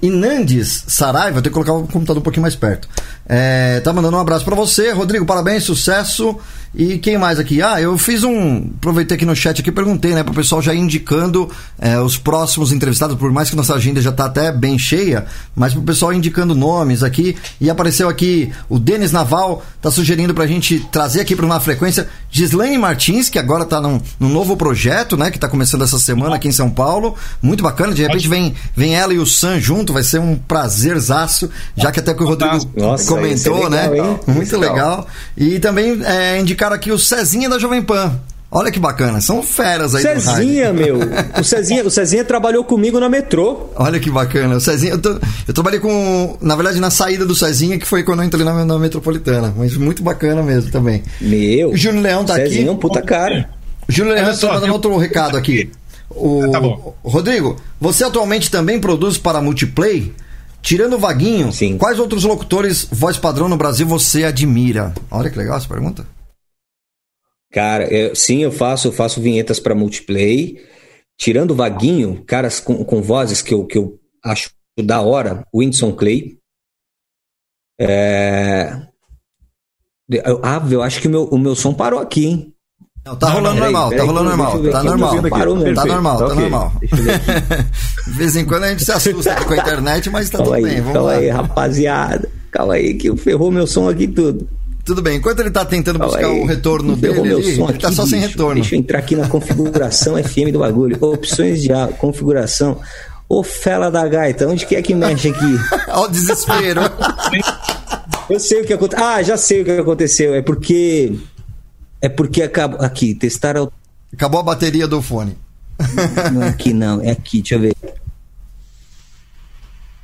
Inandes Saraiva, vou ter que colocar o computador um pouquinho mais perto. É, tá mandando um abraço para você, Rodrigo. Parabéns, sucesso. E quem mais aqui? Ah, eu fiz um. Aproveitei aqui no chat aqui perguntei, né, para o pessoal já indicando é, os próximos entrevistados, por mais que nossa agenda já tá até bem cheia, mas para o pessoal indicando nomes aqui. E apareceu aqui o Denis Naval, tá sugerindo para a gente trazer aqui para uma frequência Gislaine Martins, que agora tá num, num, novo projeto, né, que tá começando essa semana aqui em São Paulo. Muito bacana, de repente vem, vem ela e o Sam junto, vai ser um prazerzaço, já que até que o Rodrigo nossa, comentou, né? legal, né? Muito legal. legal. E também é, indicar cara aqui o Cezinha da Jovem Pan. Olha que bacana, são feras aí Cezinha, meu. O Cezinha, o Cezinha trabalhou comigo na metrô. Olha que bacana. O Cezinha, eu, tô, eu, trabalhei com, na verdade, na saída do Cezinha, que foi quando eu entrei na, na metropolitana. Mas muito bacana mesmo também. Meu. O Júnior Leão tá Cezinha aqui. Cezinha é um puta cara. O Júnior Leão tá mandando outro recado aqui. O, tá bom. Rodrigo, você atualmente também produz para Multiplay? Tirando o Vaguinho, Sim. quais outros locutores voz padrão no Brasil você admira? Olha que legal essa pergunta. Cara, eu, sim, eu faço, eu faço vinhetas para multiplay. Tirando Vaguinho, caras com, com vozes que eu, que eu acho da hora, o Whindersson Clay. É... Eu, ah, eu acho que o meu, o meu som parou aqui, hein? Não, tá rolando normal, tá rolando normal, tá normal. Parou mesmo. Tá normal, tá, tá normal. De vez em quando a gente se assusta com a internet, mas tá calma tudo aí, bem. Vamos calma lá. aí, rapaziada. Calma aí que ferrou meu som aqui tudo. Tudo bem, enquanto ele está tentando buscar o retorno dele, meu ali, som ele está só bicho. sem retorno. Deixa eu entrar aqui na configuração FM do bagulho. Opções de configuração. Ô fela da gaita, onde que é que mexe aqui? Olha o desespero. Eu sei o que aconteceu. Ah, já sei o que aconteceu. É porque. É porque acabou. Aqui, testar. Acabou a bateria do fone. Não é aqui, não. É aqui, deixa eu ver.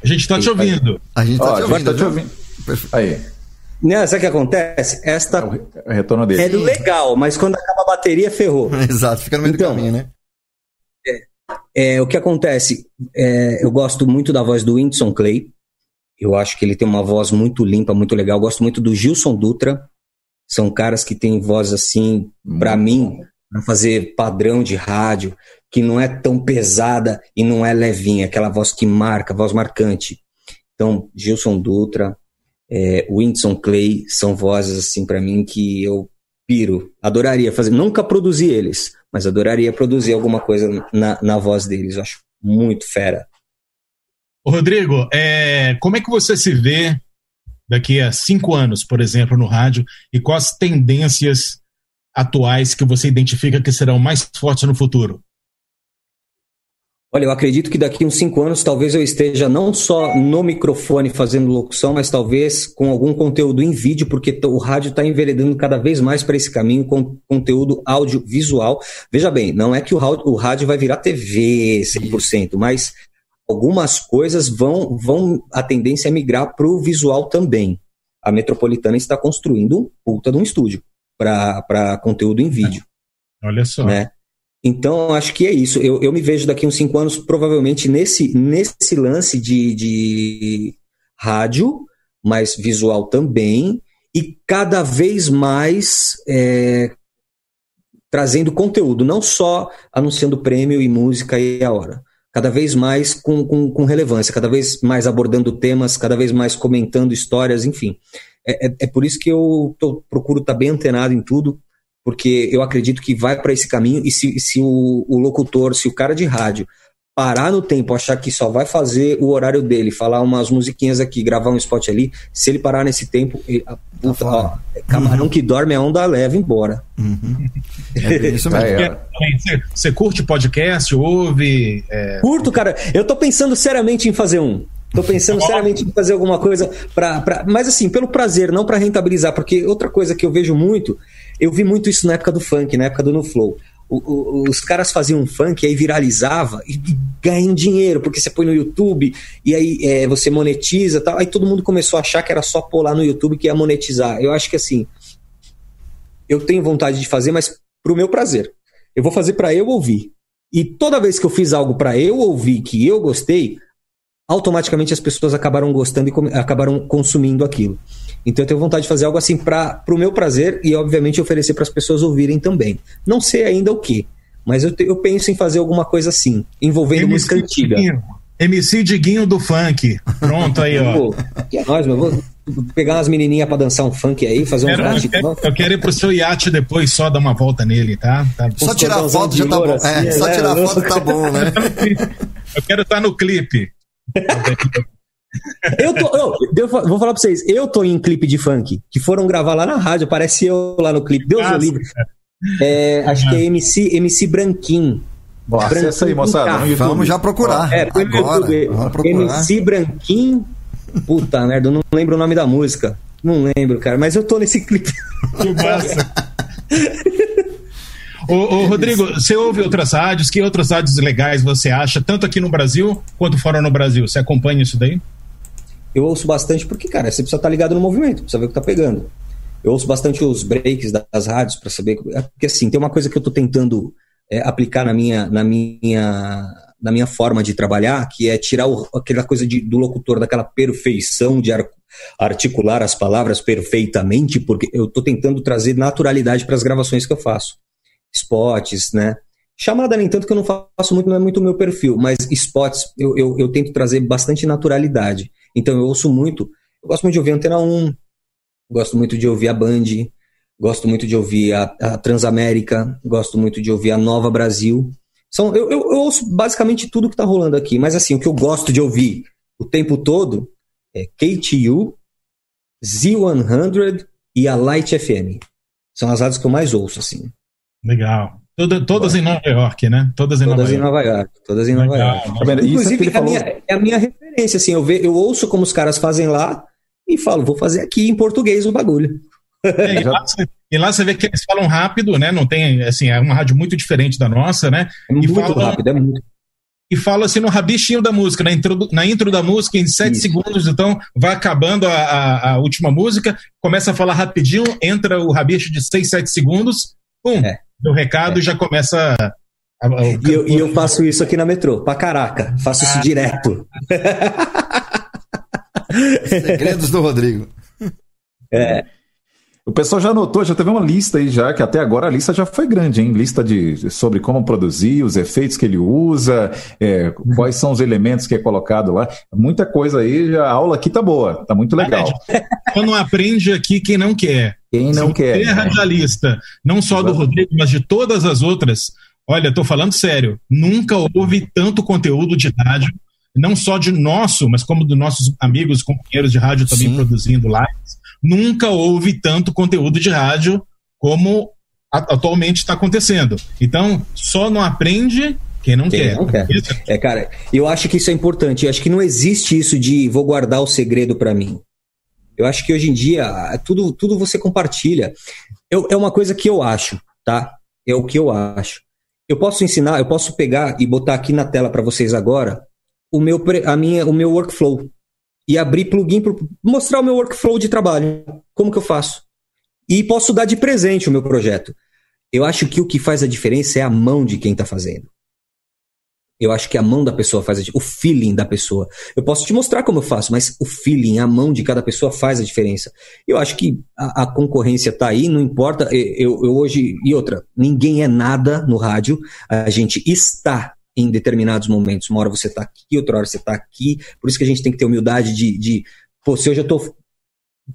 A gente tá te ouvindo. A gente tá Ó, te agora ouvindo. tá te ouvindo. Aí, Não, sabe o que acontece? Esta é é retorno dele. é legal, mas quando acaba a bateria, ferrou. Exato, fica no meio Então, do caminho, né? É, o que acontece? É, eu gosto muito da voz do Whindersson Clay. Eu acho que ele tem uma voz muito limpa, muito legal. Eu gosto muito do Gilson Dutra. São caras que têm voz assim, pra Muito mim, pra fazer padrão de rádio, que não é tão pesada e não é levinha, aquela voz que marca, voz marcante. Então, Gilson Dutra, é, Whindersson Clay são vozes assim pra mim que eu piro, adoraria fazer. Nunca produzi eles, mas adoraria produzir alguma coisa na, na voz deles. Eu acho muito fera. Ô, Rodrigo, é, como é que você se vê daqui a cinco anos, por exemplo, no rádio, e quais tendências atuais que você identifica que serão mais fortes no futuro? Olha, eu acredito que daqui uns cinco anos talvez eu esteja não só no microfone fazendo locução, mas talvez com algum conteúdo em vídeo, porque o rádio está enveredando cada vez mais para esse caminho com conteúdo audiovisual. Veja bem, não é que o rádio, o rádio vai virar TV 100%, mas algumas coisas vão, vão a tendência é migrar para o visual também. A Metropolitana está construindo um puta de um estúdio para conteúdo em vídeo Olha só. né? Então, acho que é isso. Eu, eu me vejo daqui uns cinco anos, provavelmente, nesse, nesse lance de, de rádio, mas visual também, e cada vez mais é, trazendo conteúdo, não só anunciando prêmio e música e a hora. Cada vez mais com, com, com relevância, cada vez mais abordando temas, cada vez mais comentando histórias, enfim. É, é, é por isso que eu tô, procuro estar bem antenado em tudo, porque eu acredito que vai para esse caminho e se, se o, o, locutor, se o cara de rádio parar no tempo, achar que só vai fazer o horário dele, falar umas musiquinhas aqui, gravar um spot ali, se ele parar nesse tempo, ele, a puta, ó, camarão uhum. que dorme a onda leva embora. Uhum. É isso mesmo. É, você, você curte podcast, ouve? É... Curto, cara. Eu tô pensando seriamente em fazer um. Tô pensando seriamente em fazer alguma coisa para, pra... mas assim, pelo prazer, não para rentabilizar, porque outra coisa que eu vejo muito, eu vi muito isso na época do funk, na época do No Flow. O, o, os caras faziam um funk, aí viralizava e, ganham dinheiro, porque você põe no YouTube e aí é, você monetiza tal. Aí todo mundo começou a achar que era só pôr lá no YouTube que ia monetizar. Eu acho que assim, eu tenho vontade de fazer, mas pro meu prazer. Eu vou fazer para eu ouvir. E toda vez que eu fiz algo para eu ouvir que eu gostei, automaticamente as pessoas acabaram gostando e acabaram consumindo aquilo. Então eu tenho vontade de fazer algo assim para o meu prazer e, obviamente, oferecer para as pessoas ouvirem também. Não sei ainda o que, mas eu, te, eu penso em fazer alguma coisa assim, envolvendo MC música antiga. Diguinho, MC Diguinho do funk. Pronto aí, ó. Pô, que é nóis, meu. Vou pegar umas menininhas para dançar um funk aí, fazer um eu, funk. Eu, quero, eu quero ir pro seu iate depois só dar uma volta nele, tá? tá só tirar a foto já tá bom. Assim, é, só né? tirar a foto tá bom, né? Eu quero estar no clipe. Eu, tô, eu, eu, vou falar pra vocês, eu tô em clipe de funk, que foram gravar lá na rádio, aparece eu lá no clipe, Deus me livre. É, acho ah. que é MC, MC Branquinho. Acessa aí, moçada. Vamos já procurar. É, Agora, vamos procurar. MC Branquinho. Puta merda, eu não lembro o nome da música. Não lembro, cara, mas eu tô nesse clipe. Que massa. Ô, ô, Rodrigo, você ouve outras rádios? Que outras rádios legais você acha, tanto aqui no Brasil quanto fora no Brasil? Você acompanha isso daí? Eu ouço bastante porque, cara, você precisa estar ligado no movimento, precisa ver o que tá pegando. Eu ouço bastante os breaks das rádios para saber. Porque, assim, tem uma coisa que eu tô tentando é, aplicar na minha, na, minha, na minha forma de trabalhar, que é tirar o, aquela coisa de, do locutor, daquela perfeição de ar, articular as palavras perfeitamente, porque eu tô tentando trazer naturalidade para as gravações que eu faço spots, né? Chamada nem tanto que eu não faço muito, não é muito o meu perfil, mas spots eu, eu, eu, tento trazer bastante naturalidade. Então eu ouço muito, eu gosto muito de ouvir Antena 1, gosto muito de ouvir a Band, gosto muito de ouvir a, a Transamérica, gosto muito de ouvir a Nova Brasil. São, eu, eu, eu ouço basicamente tudo que tá rolando aqui, mas assim, o que eu gosto de ouvir o tempo todo é KTU, Z100 e a Light FM. São as rádios que eu mais ouço, assim. Legal. Toda, todas em Nova York, né? Todas em, todas Nova, em York. Nova York. Todas em Nova Legal. York. Tá Inclusive, é, a minha, é a minha referência, assim, eu, ve, eu ouço como os caras fazem lá e falo, vou fazer aqui em português o bagulho. É, e, lá você, e, lá você, vê que eles falam rápido, né? Não tem, assim, é uma rádio muito diferente da nossa, né? É muito fala, rápido, é muito. E fala assim no rabichinho da música, na intro, na intro da música, em sete Isso. segundos, então vai acabando a, a, a, última música, começa a falar rapidinho, entra o rabicho de seis, sete segundos, pum, é. O recado é. já começa. A, e, eu, e eu faço isso aqui na metrô, pra caraca, faço isso ah. direto. Segredos do Rodrigo. É. O pessoal já notou, já teve uma lista aí já, que até agora a lista já foi grande, hein? Lista de, sobre como produzir, os efeitos que ele usa, é, quais são os elementos que é colocado lá. Muita coisa aí, a aula aqui tá boa, tá muito legal. Quando aprende aqui quem não quer. Quem não Se quer. Terra né? lista, não só do Rodrigo, mas de todas as outras. Olha, tô falando sério, nunca houve tanto conteúdo de rádio, não só de nosso, mas como dos nossos amigos, companheiros de rádio também Sim. produzindo lives nunca houve tanto conteúdo de rádio como atualmente está acontecendo. Então, só não aprende quem não quem quer. Não quer. É, cara, eu acho que isso é importante. Eu acho que não existe isso de vou guardar o segredo para mim. Eu acho que hoje em dia tudo, tudo você compartilha. Eu, é uma coisa que eu acho, tá? É o que eu acho. Eu posso ensinar, eu posso pegar e botar aqui na tela para vocês agora o meu, a minha, o meu workflow e abrir plugin para mostrar o meu workflow de trabalho. Como que eu faço? E posso dar de presente o meu projeto. Eu acho que o que faz a diferença é a mão de quem está fazendo. Eu acho que a mão da pessoa faz a diferença, o feeling da pessoa. Eu posso te mostrar como eu faço, mas o feeling, a mão de cada pessoa faz a diferença. Eu acho que a, a concorrência está aí, não importa. Eu, eu hoje. E outra, ninguém é nada no rádio, a gente está em determinados momentos. Uma hora você está aqui, outra hora você está aqui. Por isso que a gente tem que ter humildade de, de pô, se eu já estou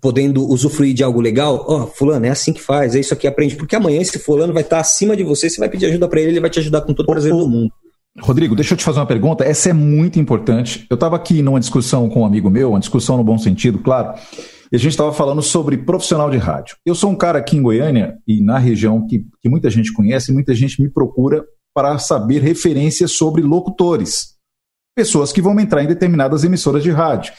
podendo usufruir de algo legal, ó, oh, fulano, é assim que faz, é isso aqui, aprende. Porque amanhã esse fulano vai estar acima de você, você vai pedir ajuda para ele, ele vai te ajudar com todo o prazer do mundo. Rodrigo, deixa eu te fazer uma pergunta. Essa é muito importante. Eu estava aqui numa discussão com um amigo meu, uma discussão no bom sentido, claro, e a gente estava falando sobre profissional de rádio. Eu sou um cara aqui em Goiânia e na região que, que muita gente conhece, muita gente me procura para saber referências sobre locutores, pessoas que vão entrar em determinadas emissoras de rádio.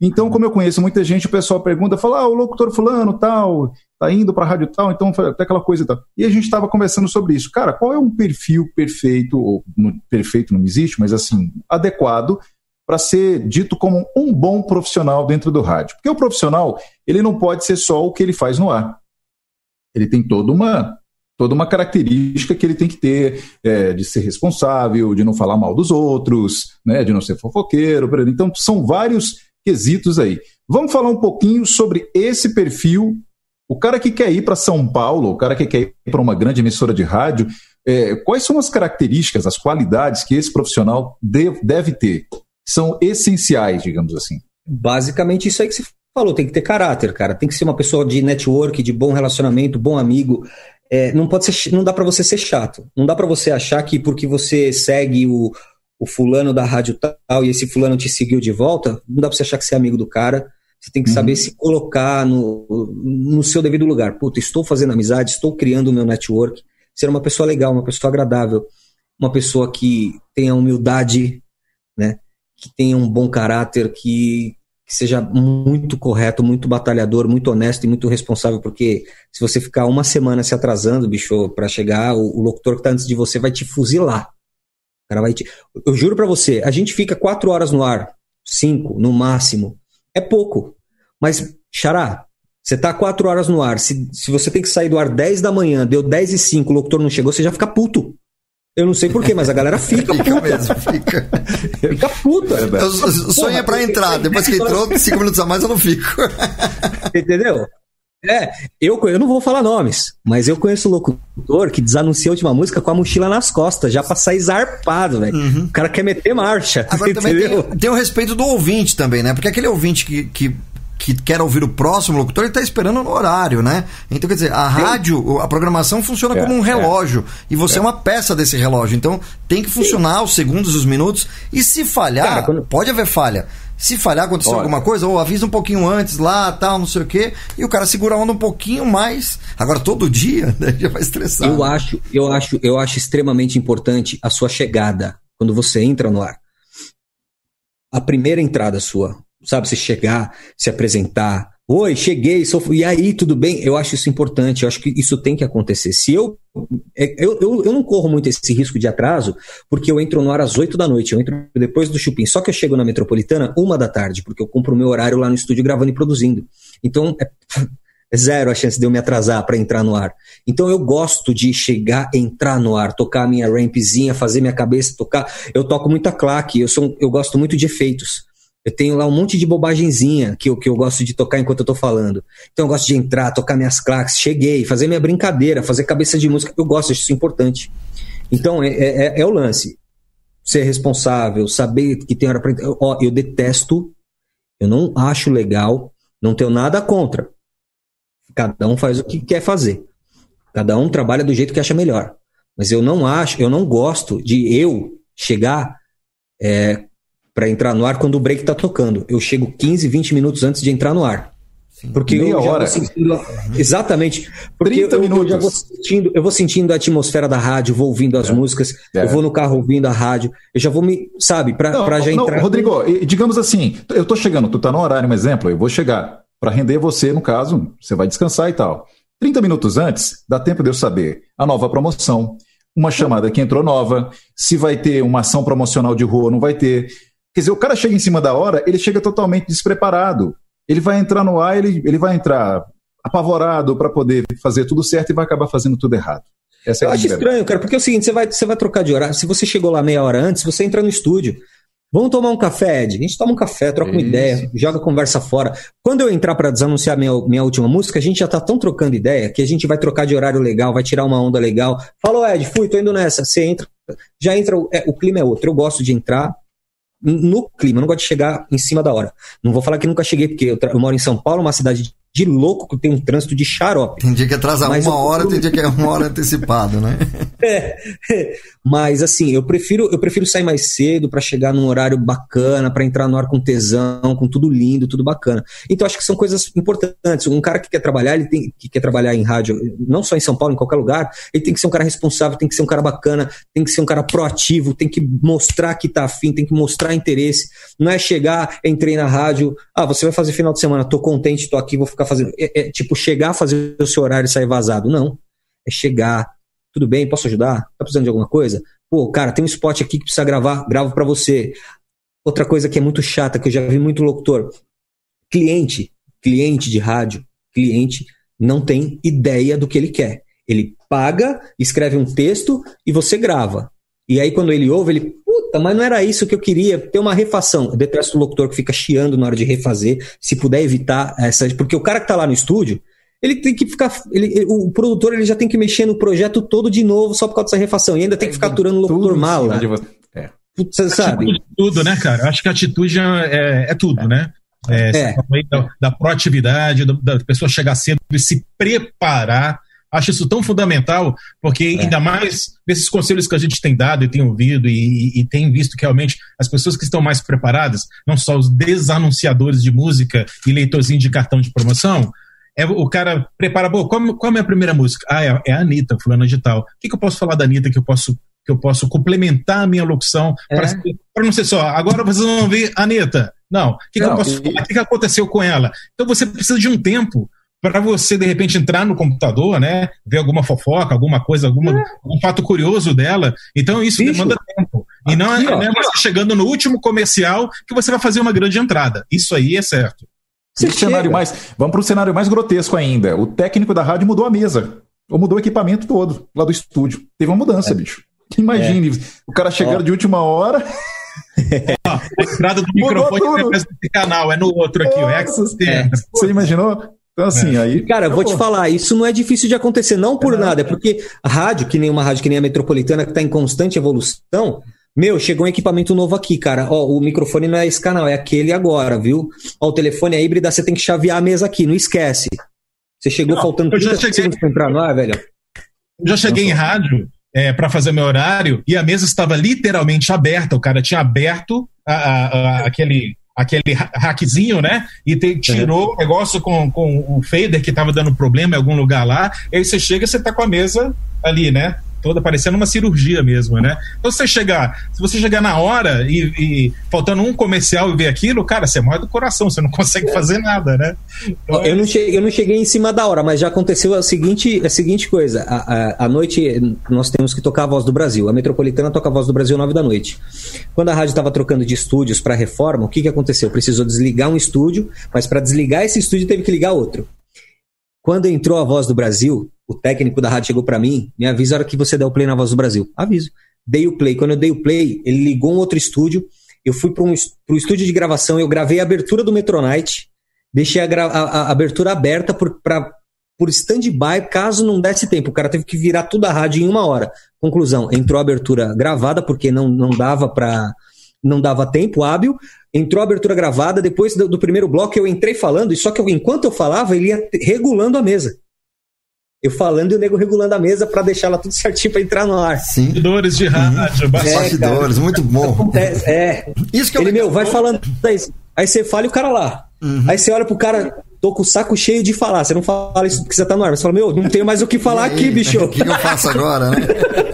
Então, como eu conheço muita gente, o pessoal pergunta, fala, ah, o locutor fulano, tal, tá indo para rádio tal, então até aquela coisa e tal. E a gente estava conversando sobre isso. Cara, qual é um perfil perfeito, ou no, perfeito não existe, mas assim, adequado para ser dito como um bom profissional dentro do rádio? Porque o profissional, ele não pode ser só o que ele faz no ar. Ele tem toda uma toda uma característica que ele tem que ter é, de ser responsável, de não falar mal dos outros, né, de não ser fofoqueiro. Então, são vários quesitos aí. Vamos falar um pouquinho sobre esse perfil. O cara que quer ir para São Paulo, o cara que quer ir para uma grande emissora de rádio, é, quais são as características, as qualidades que esse profissional deve, deve ter? São essenciais, digamos assim. Basicamente, isso aí que você falou, tem que ter caráter, cara. Tem que ser uma pessoa de network, de bom relacionamento, bom amigo, é, não pode ser, não dá para você ser chato. Não dá para você achar que porque você segue o, o fulano da rádio tal e esse fulano te seguiu de volta, não dá para você achar que você é amigo do cara. Você tem que uhum. saber se colocar no, no seu devido lugar. Puta, estou fazendo amizade, estou criando o meu network. Ser uma pessoa legal, uma pessoa agradável, uma pessoa que tenha humildade, né? Que tenha um bom caráter, que que seja muito correto, muito batalhador, muito honesto e muito responsável, porque se você ficar uma semana se atrasando, bicho, para chegar, o, o, locutor que tá antes de você vai te fuzilar. O cara vai te... Eu juro para você, a gente fica quatro horas no ar, cinco no máximo. É pouco. Mas, Xará, você tá quatro horas no ar. Se, se você tem que sair do ar 10 da manhã, deu 10 e 5, o locutor não chegou, você já fica puto. Eu não sei porquê, mas a galera fica, fica puta. Mesmo, fica. fica puta. Eu, sonho é pra entrar. Depois que entrou, cinco minutos a mais eu não fico. Entendeu? É, eu, eu não vou falar nomes, mas eu conheço o locutor que desanuncia a última música com a mochila nas costas, já pra sair zarpado, velho. Uhum. O cara quer meter marcha. Agora entendeu? também tem, tem o respeito do ouvinte também, né? Porque aquele ouvinte que, que que quer ouvir o próximo locutor, ele está esperando no horário, né? Então, quer dizer, a rádio, a programação funciona é, como um é. relógio. É, e você é. é. uma peça desse relógio. Então, tem que funcionar Sim. os segundos, os minutos. E se falhar, Cara, quando... pode haver falha. Se falhar, acontecer alguma coisa, ou avisa um pouquinho antes lá, tal, não sei o quê, e o cara segura a onda um pouquinho mais. Agora, todo dia, né, já vai estressar. Eu acho, eu acho, eu acho extremamente importante a sua chegada, quando você entra no ar. A primeira entrada sua, sabe? Você chegar, se apresentar, Oi, cheguei, sou... e aí, tudo bem? Eu acho isso importante, eu acho que isso tem que acontecer. Se eu, é, eu, eu, eu não corro muito esse risco de atraso, porque eu entro no ar às 8 da noite, eu entro depois do Chupim, só que eu chego na Metropolitana uma da tarde, porque eu compro o meu horário lá no estúdio gravando e produzindo. Então, é, é zero a chance de eu me atrasar para entrar no ar. Então eu gosto de chegar, entrar no ar, tocar minha rampzinha, fazer minha cabeça tocar. Eu toco muita claque, eu, sou, eu gosto muito de efeitos. Eu tenho lá um monte de bobagenzinha que eu, que eu gosto de tocar enquanto eu tô falando. Então eu gosto de entrar, tocar minhas claques, cheguei, fazer minha brincadeira, fazer cabeça de música. Eu gosto, acho isso importante. Então é, é, é, é o lance. Ser responsável, saber que tem hora pra. Ó, eu detesto, eu não acho legal, não tenho nada contra. Cada um faz o que quer fazer. Cada um trabalha do jeito que acha melhor. Mas eu não acho, eu não gosto de eu chegar é, para entrar no ar quando o break tá tocando. Eu chego 15, 20 minutos antes de entrar no ar. Porque Meia eu já hora. vou sentindo. Exatamente. Porque eu, eu, já vou sentindo, eu vou sentindo a atmosfera da rádio, vou ouvindo as é. músicas, é. eu vou no carro ouvindo a rádio, eu já vou me. Sabe, pra já não, entrar. Rodrigo, digamos assim, eu tô chegando, tu tá no horário, um exemplo, eu vou chegar. para render você, no caso, você vai descansar e tal. 30 minutos antes, dá tempo de eu saber a nova promoção, uma chamada que entrou nova, se vai ter uma ação promocional de rua ou não vai ter Quer dizer, o cara chega em cima da hora, ele chega totalmente despreparado. Ele vai entrar no ar, ele, ele vai entrar apavorado para poder fazer tudo certo e vai acabar fazendo tudo errado. Essa é eu acho estranho, cara, porque é o seguinte: você vai, você vai trocar de horário. Se você chegou lá meia hora antes, você entra no estúdio. Vamos tomar um café, Ed. A gente toma um café, troca Isso. uma ideia, joga a conversa fora. Quando eu entrar para desanunciar minha, minha última música, a gente já tá tão trocando ideia que a gente vai trocar de horário legal, vai tirar uma onda legal. Falou, Ed, fui, tô indo nessa. Você entra, já entra, é, o clima é outro. Eu gosto de entrar, no clima, eu não gosto de chegar em cima da hora. Não vou falar que nunca cheguei, porque eu, eu moro em São Paulo, uma cidade de louco que tem um trânsito de xarope. Tem dia que atrasa uma eu... hora, tem dia que é uma hora antecipado, né? É, é, mas assim, eu prefiro eu prefiro sair mais cedo para chegar num horário bacana, para entrar no ar com tesão, com tudo lindo, tudo bacana. Então acho que são coisas importantes. Um cara que quer trabalhar, ele tem que quer trabalhar em rádio, não só em São Paulo, em qualquer lugar, ele tem que ser um cara responsável, tem que ser um cara bacana, tem que ser um cara proativo, tem que mostrar que tá afim, tem que mostrar interesse. Não é chegar, entrei na rádio, ah, você vai fazer final de semana, tô contente, tô aqui, vou ficar fazendo. É, é, tipo, chegar, fazer o seu horário e sair vazado. Não. É chegar. Tudo bem, posso ajudar? Tá precisando de alguma coisa? Pô, cara, tem um spot aqui que precisa gravar, gravo para você. Outra coisa que é muito chata, que eu já vi muito locutor. Cliente, cliente de rádio, cliente não tem ideia do que ele quer. Ele paga, escreve um texto e você grava. E aí, quando ele ouve, ele, puta, mas não era isso que eu queria, ter uma refação. Eu detesto o locutor que fica chiando na hora de refazer, se puder evitar essa. Porque o cara que tá lá no estúdio, ele tem que ficar. Ele, o produtor ele já tem que mexer no projeto todo de novo só por causa dessa refação. E ainda tem que ficar aturando o locutor mala. É. Você sabe? Tudo, né, cara? Eu acho que a atitude é, é tudo, né? É, é. Da, da, proatividade, da pessoa chegar cedo e se preparar Acho isso tão fundamental, porque é. ainda mais nesses conselhos que a gente tem dado e tem ouvido e, e, tem visto que realmente as pessoas que estão mais preparadas, não só os desanunciadores de música e leitorzinho de cartão de promoção, é, o cara prepara, qual, qual é a minha primeira música? Ah, é, é a Anitta, fulana de tal. O que, que eu posso falar da Anitta que eu posso que eu posso complementar a minha locução é. para não ser só, agora vocês vão ouvir Anitta. Não, o que, que eu posso e... falar? O que, que aconteceu com ela? Então você precisa de um tempo para você de repente entrar no computador, né, ver alguma fofoca, alguma coisa, alguma, é. um fato curioso dela. Então isso Bicho. demanda tempo. E não, é, não é você chegando no último comercial que você vai fazer uma grande entrada. Isso aí é certo. cenário mais, vamos para o cenário mais grotesco ainda. O técnico da rádio mudou a mesa. Ou mudou o equipamento todo lá do estúdio. Teve uma mudança, é. bicho. Imagine, é. o cara chegando de última hora. a entrada do microfone não é nesse canal, é no outro aqui. Nossa, é. Você imaginou? Então, assim, é. aí. Cara, vou te falar, isso não é difícil de acontecer, não por é nada, é porque a rádio, que nem uma rádio que nem a metropolitana, que está em constante evolução. Meu, chegou um equipamento novo aqui, cara. Ó, o microfone não é esse canal, é aquele agora, viu? Ó, o telefone é híbrida, você tem que chavear a mesa aqui, não esquece. Você chegou não, faltando 30 cheguei... segundos pra entrar no ar, velho. Eu já cheguei em rádio é, para fazer meu horário e a mesa estava literalmente aberta. O cara tinha aberto a, a, a, aquele aquele hackzinho, né? E te, tirou uhum. o negócio com, com o fader que estava dando problema em algum lugar lá. E aí você chega e você tá com a mesa ali, né? Toda, parecendo uma cirurgia mesmo, né? Então, se você chegar, se você chegar na hora e, e faltando um comercial e ver aquilo, cara, você morre do coração, você não consegue é. fazer nada, né? Então, eu, não cheguei, eu não cheguei em cima da hora, mas já aconteceu a seguinte, a seguinte coisa: a noite nós temos que tocar a voz do Brasil. A metropolitana toca a voz do Brasil nove da noite. Quando a rádio estava trocando de estúdios para reforma, o que, que aconteceu? Precisou desligar um estúdio, mas para desligar esse estúdio teve que ligar outro. Quando entrou a voz do Brasil, o técnico da rádio chegou para mim, me avisa a hora que você der o play na Voz do Brasil. Aviso. Dei o play. Quando eu dei o play, ele ligou um outro estúdio. Eu fui para um pro estúdio de gravação, eu gravei a abertura do Metronite, deixei a, a, a abertura aberta por, pra, por stand-by, caso não desse tempo. O cara teve que virar tudo a rádio em uma hora. Conclusão, entrou a abertura gravada, porque não, não dava para não dava tempo hábil. Entrou a abertura gravada, depois do, do, primeiro bloco eu entrei falando, e só que enquanto eu falava, ele ia regulando a mesa. Eu falando e o nego regulando a mesa para deixar ela tudo certinho para entrar no ar. Sim. Bastidores de rádio, uhum. bastidores, muito bom. É. Isso que Ele, meu, vai falando. Aí você fala e o cara lá. Uhum. Aí você olha pro cara, tô com o saco cheio de falar. Você não fala isso porque você tá no ar. Você fala, meu, não tenho mais o que falar aqui, bicho. O que, que, eu faço agora, né?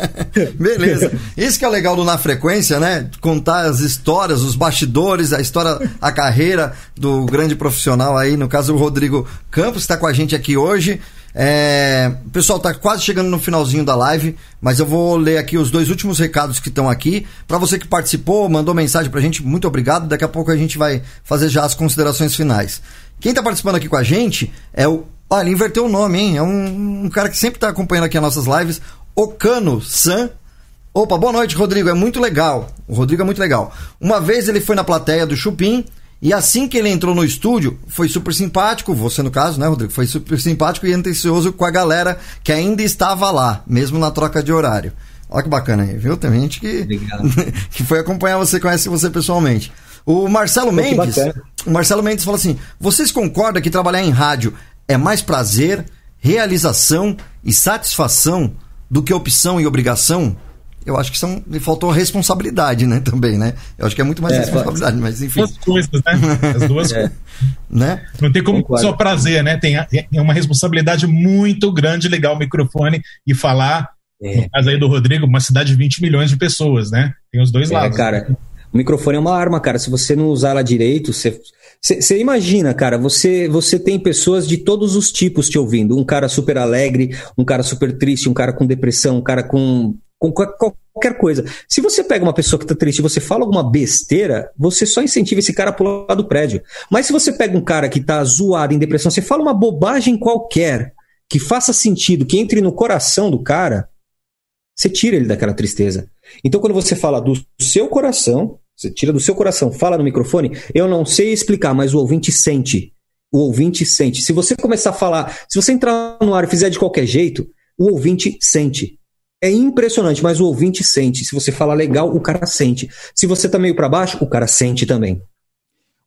Beleza. Isso que é legal do Na Frequência, né? Contar as histórias, os bastidores, a história, a carreira do grande profissional aí, no caso o Rodrigo Campos, que está com a gente aqui hoje. É, pessoal está quase chegando no finalzinho da live, mas eu vou ler aqui os dois últimos recados que estão aqui. Para você que participou, mandou mensagem para a gente, muito obrigado. Daqui a pouco a gente vai fazer já as considerações finais. Quem está participando aqui com a gente é o. Olha, ele inverteu o nome, hein? É um, um cara que sempre está acompanhando aqui as nossas lives. Ocano San. Opa, boa noite, Rodrigo. É muito legal. O Rodrigo é muito legal. Uma vez ele foi na plateia do Chupim e assim que ele entrou no estúdio, foi super simpático, você no caso, né, Rodrigo? Foi super simpático e atencioso com a galera que ainda estava lá, mesmo na troca de horário. Olha que bacana aí, viu? Tem gente que, que foi acompanhar você, conhece você pessoalmente. O Marcelo Mendes, o Marcelo Mendes falou assim: "Vocês concordam que trabalhar em rádio é mais prazer, realização e satisfação do que opção e obrigação?" Eu acho que são, faltou responsabilidade, né, também, né? Eu acho que é muito mais é, responsabilidade, mas enfim. As coisas, né? As duas é. né? Não tem como Concordo. só prazer, né? Tem, tem uma responsabilidade muito grande ligar o microfone e falar, é. no caso aí do Rodrigo, uma cidade de 20 milhões de pessoas, né? Tem os dois é, lados. cara, o microfone é uma arma, cara. Se você não usar ela direito, você você imagina, cara, você, você tem pessoas de todos os tipos te ouvindo. Um cara super alegre, um cara super triste, um cara com depressão, um cara com com qualquer coisa. Se você pega uma pessoa que está triste e você fala alguma besteira, você só incentiva esse cara a pular do prédio. Mas se você pega um cara que está zoado, em depressão, você fala uma bobagem qualquer que faça sentido, que entre no coração do cara, você tira ele daquela tristeza. Então, quando você fala do seu coração, você tira do seu coração, fala no microfone, eu não sei explicar, mas o ouvinte sente. O ouvinte sente. Se você começar a falar, se você entrar no ar e fizer de qualquer jeito, o ouvinte sente. É impressionante, mas o ouvinte sente. Se você fala legal, o cara sente. Se você tá meio para baixo, o cara sente também.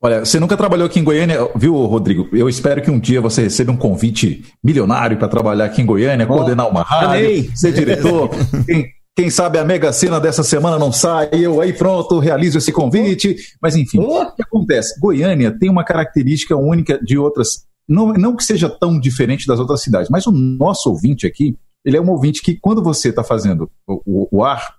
Olha, você nunca trabalhou aqui em Goiânia, viu, Rodrigo? Eu espero que um dia você receba um convite milionário para trabalhar aqui em Goiânia, oh, coordenar uma rádio, amei. ser diretor. quem, quem, sabe a mega cena dessa semana não sai, eu aí pronto, realizo esse convite. Mas enfim, oh. o que acontece? Goiânia tem uma característica única de outras, não, não que seja tão diferente das outras cidades, mas o nosso ouvinte aqui, ele é um ouvinte que, quando você está fazendo o, o, o, ar,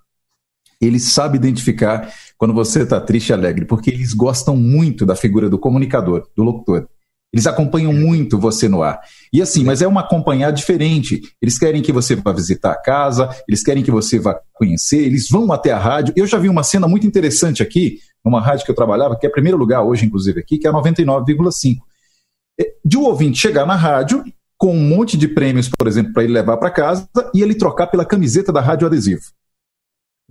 ele sabe identificar quando você está triste e alegre, porque eles gostam muito da figura do comunicador, do locutor. Eles acompanham muito você no ar. E assim, mas é uma acompanhar diferente. Eles querem que você vá visitar a casa, eles querem que você vá conhecer, eles vão até a rádio. Eu já vi uma cena muito interessante aqui, numa rádio que eu trabalhava, que é primeiro lugar hoje, inclusive, aqui, que é 99,5. É, de um ouvinte chegar na rádio com um monte de prêmios, por exemplo, para ele levar para casa e ele trocar pela camiseta da Rádio Adesivo.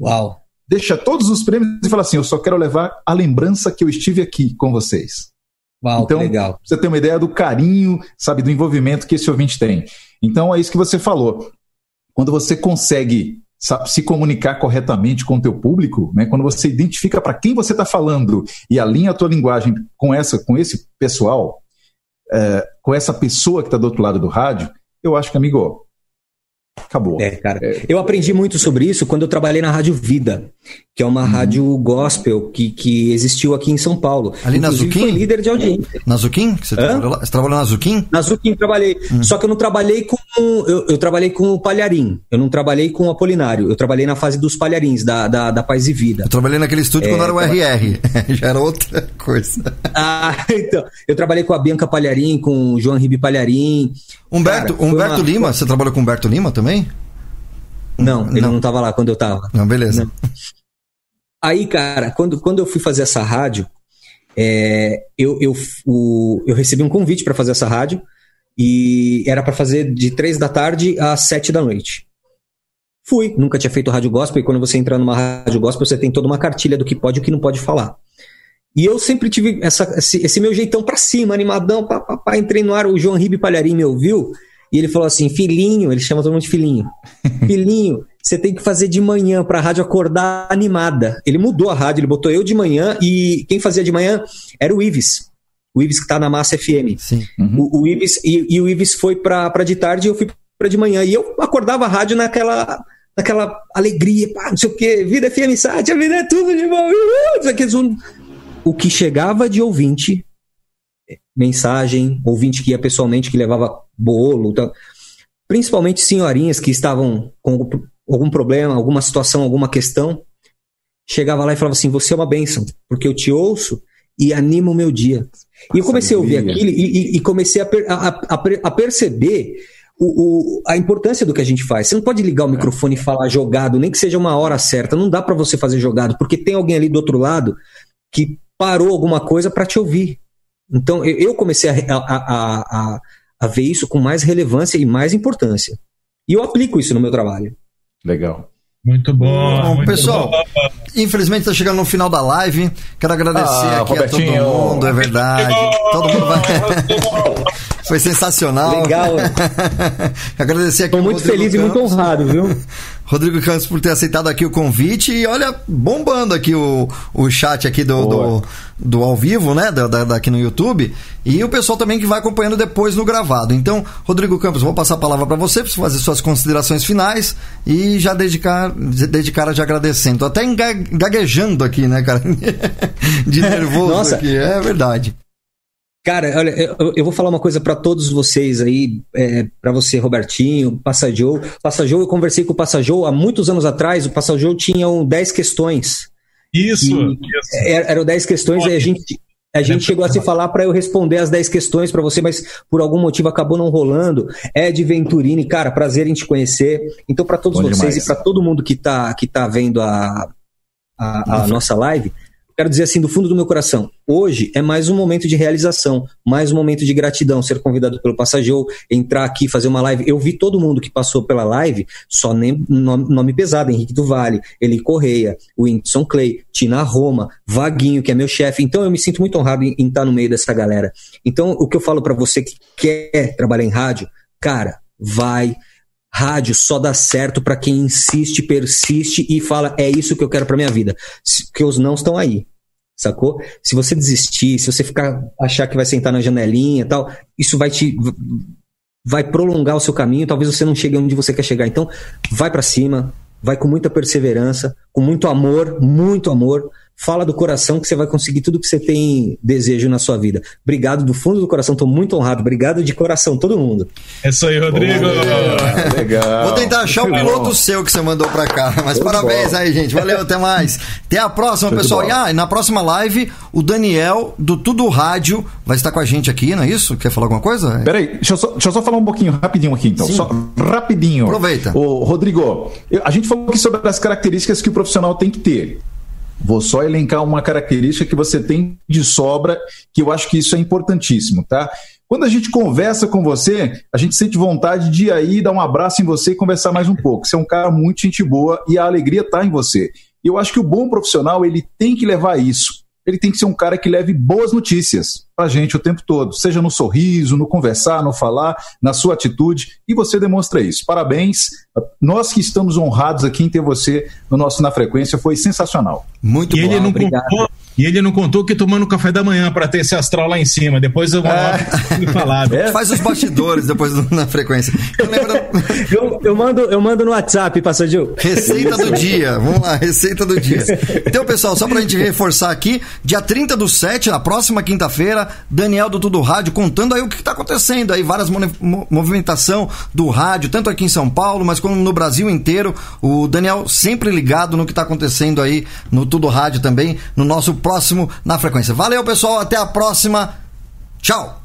Uau! Deixa todos os prêmios e fala assim: eu só quero levar a lembrança que eu estive aqui com vocês. Uau, então, legal. Você tem uma ideia do carinho, sabe, do envolvimento que esse ouvinte tem. Então é isso que você falou. Quando você consegue sabe, se comunicar corretamente com o teu público, né, quando você identifica para quem você está falando e alinha a tua linguagem com essa, com esse pessoal, é, com essa pessoa que está do outro lado do rádio, eu acho que, amigo, acabou. É, cara. É, eu aprendi muito sobre isso quando eu trabalhei na Rádio Vida. que é uma uhum. rádio gospel que, que existiu aqui em São Paulo. Ali na Zuquim? foi líder de audiência. Na Zuquim? Você, trabalhou, lá? Você trabalhou na Zuquim? Na Zuquim trabalhei. Uhum. Só que eu não trabalhei com. Eu, eu, trabalhei com o Palharim. Eu não trabalhei com o Apolinário. Eu trabalhei na fase dos Palharins, da, da, da Paz e Vida. Eu trabalhei naquele estúdio é, quando era o RR. Já era outra coisa. Ah, então. Eu trabalhei com a Bianca Palharim, com o João Ribe Palharim. Humberto, Cara, Humberto uma... Lima, você trabalhou com o Humberto Lima também? Não, ele não estava lá quando eu estava. Não, beleza. Não. Aí, cara, quando, quando eu fui fazer essa rádio, é, eu, eu, o, eu recebi um convite para fazer essa rádio e era para fazer de três da tarde às sete da noite. Fui, nunca tinha feito rádio gospel e quando você entra numa rádio gospel você tem toda uma cartilha do que pode e o que não pode falar. E eu sempre tive essa, esse, esse meu jeitão pra cima, animadão, pá, pá, pá, entrei no ar, o João Ribe Palharim me ouviu e ele falou assim: filhinho, ele chama todo mundo de filhinho. filhinho, você tem que fazer de manhã para a rádio acordar animada. Ele mudou a rádio, ele botou eu de manhã e quem fazia de manhã era o Ives. O Ives que tá na Massa FM. Sim. Uhum. O, o, Ives, e, e, o Ives foi para de tarde e eu fui para de manhã. E eu acordava a rádio naquela naquela alegria, pá, não sei o que, vida FM Site, a vida é tudo de bom. O que chegava de ouvinte mensagem, ouvinte que ia pessoalmente, que levava bolo, tá? principalmente senhorinhas que estavam com algum problema, alguma situação, alguma questão, chegava lá e falava assim: Você é uma bênção, porque eu te ouço e anima o meu dia. e eu comecei a ouvir aquilo e, e, e comecei a, per, a, a, a perceber o, o, a importância do que a gente faz. Você não pode ligar o microfone e falar jogado, nem que seja uma hora certa. Não dá para você fazer jogado, porque tem alguém ali do outro lado que parou alguma coisa para te ouvir. Então eu comecei a, a, a, a, ver isso com mais relevância e mais importância. E eu aplico isso no meu trabalho. Legal. Muito bom. bom muito pessoal, bom. infelizmente está chegando no final da live. Quero agradecer ah, aqui a todo mundo, é verdade. Todo mundo vai. Foi sensacional. Legal. agradecer aqui Estou muito Rodrigo feliz Campos. e muito honrado, viu? Rodrigo Campos por ter aceitado aqui o convite e olha, bombando aqui o, o chat aqui do, do, do, ao vivo, né? Da, da, daqui no YouTube. E o pessoal também que vai acompanhando depois no gravado. Então, Rodrigo Campos, vou passar a palavra para você, para fazer suas considerações finais e já dedicar, dedicar já agradecendo. Tô até gaguejando aqui, né, cara? De nervoso Nossa. aqui, é verdade. Cara, olha, eu, eu, vou falar uma coisa para todos vocês aí, é, para você, Robertinho, Passajou. Passajou, eu conversei com o Passajou há muitos anos atrás, o Passajou tinha 10 questões. Isso, isso. Eram 10 questões, e a gente, a gente chegou a se falar para eu responder as 10 questões para você, mas por algum motivo acabou não rolando. Ed Venturini, cara, prazer em te conhecer. Então, para todos Bom vocês demais. e para todo mundo que tá, que tá vendo a, a, a nossa live, quero dizer assim do fundo do meu coração, hoje é mais um momento de realização, mais um momento de gratidão, ser convidado pelo Passageiro, entrar aqui, fazer uma live. Eu vi todo mundo que passou pela live, só nem nome, nome pesado, Henrique do Vale, Eli Correia, Whindersson Clay, Tina Roma, Vaguinho, que é meu chefe. Então eu me sinto muito honrado em, em estar no meio dessa galera. Então o que eu falo para você que quer trabalhar em rádio, cara, vai Rádio só dá certo para quem insiste, persiste e fala: é isso que eu quero para minha vida. Porque os não estão aí. Sacou? Se você desistir, se você ficar achar que vai sentar na janelinha e tal, isso vai te vai prolongar o seu caminho, talvez você não chegue onde você quer chegar. Então, vai para cima, vai com muita perseverança, com muito amor, muito amor, fala do coração que você vai conseguir tudo que você tem desejo na sua vida. Obrigado do fundo do coração, estou muito honrado. Obrigado de coração, todo mundo. É isso aí, Rodrigo. legal. Vou tentar achar o piloto bom. seu que você mandou para cá. Mas Muito parabéns bom. aí, gente. Valeu, até mais. Até a próxima, Muito pessoal. Bom. E ah, na próxima live, o Daniel do Tudo Rádio vai estar com a gente aqui, não é isso? Quer falar alguma coisa? Peraí, deixa eu só, deixa eu só falar um pouquinho, rapidinho aqui então. Só, rapidinho. Aproveita. Ô, Rodrigo, a gente falou aqui sobre as características que o profissional tem que ter. Vou só elencar uma característica que você tem de sobra, que eu acho que isso é importantíssimo, tá? Quando a gente conversa com você, a gente sente vontade de ir aí dar um abraço em você e conversar mais um pouco. Você é um cara muito gente boa e a alegria está em você. E eu acho que o bom profissional, ele tem que levar isso ele tem que ser um cara que leve boas notícias para a gente o tempo todo, seja no sorriso, no conversar, no falar, na sua atitude, e você demonstra isso. Parabéns. Nós que estamos honrados aqui em ter você no nosso Na Frequência, foi sensacional. Muito e bom. Ele não, contou, E ele não contou que tomando café da manhã para ter esse astral lá em cima. Depois eu vou é. me falar. É. Faz os bastidores depois na frequência. Eu, lembro... eu, eu, mando, eu mando no WhatsApp, Passadio. Receita do dia. Vamos lá, receita do dia. Então, pessoal, só pra gente reforçar aqui, dia 30 do 7, na próxima quinta-feira, Daniel do Tudo Rádio contando aí o que, que tá acontecendo aí, várias movimentação do rádio, tanto aqui em São Paulo, mas como no Brasil inteiro. O Daniel sempre ligado no que tá acontecendo aí no Tudo Rádio também, no nosso próximo Na Frequência. Valeu, pessoal. Até a próxima. Tchau.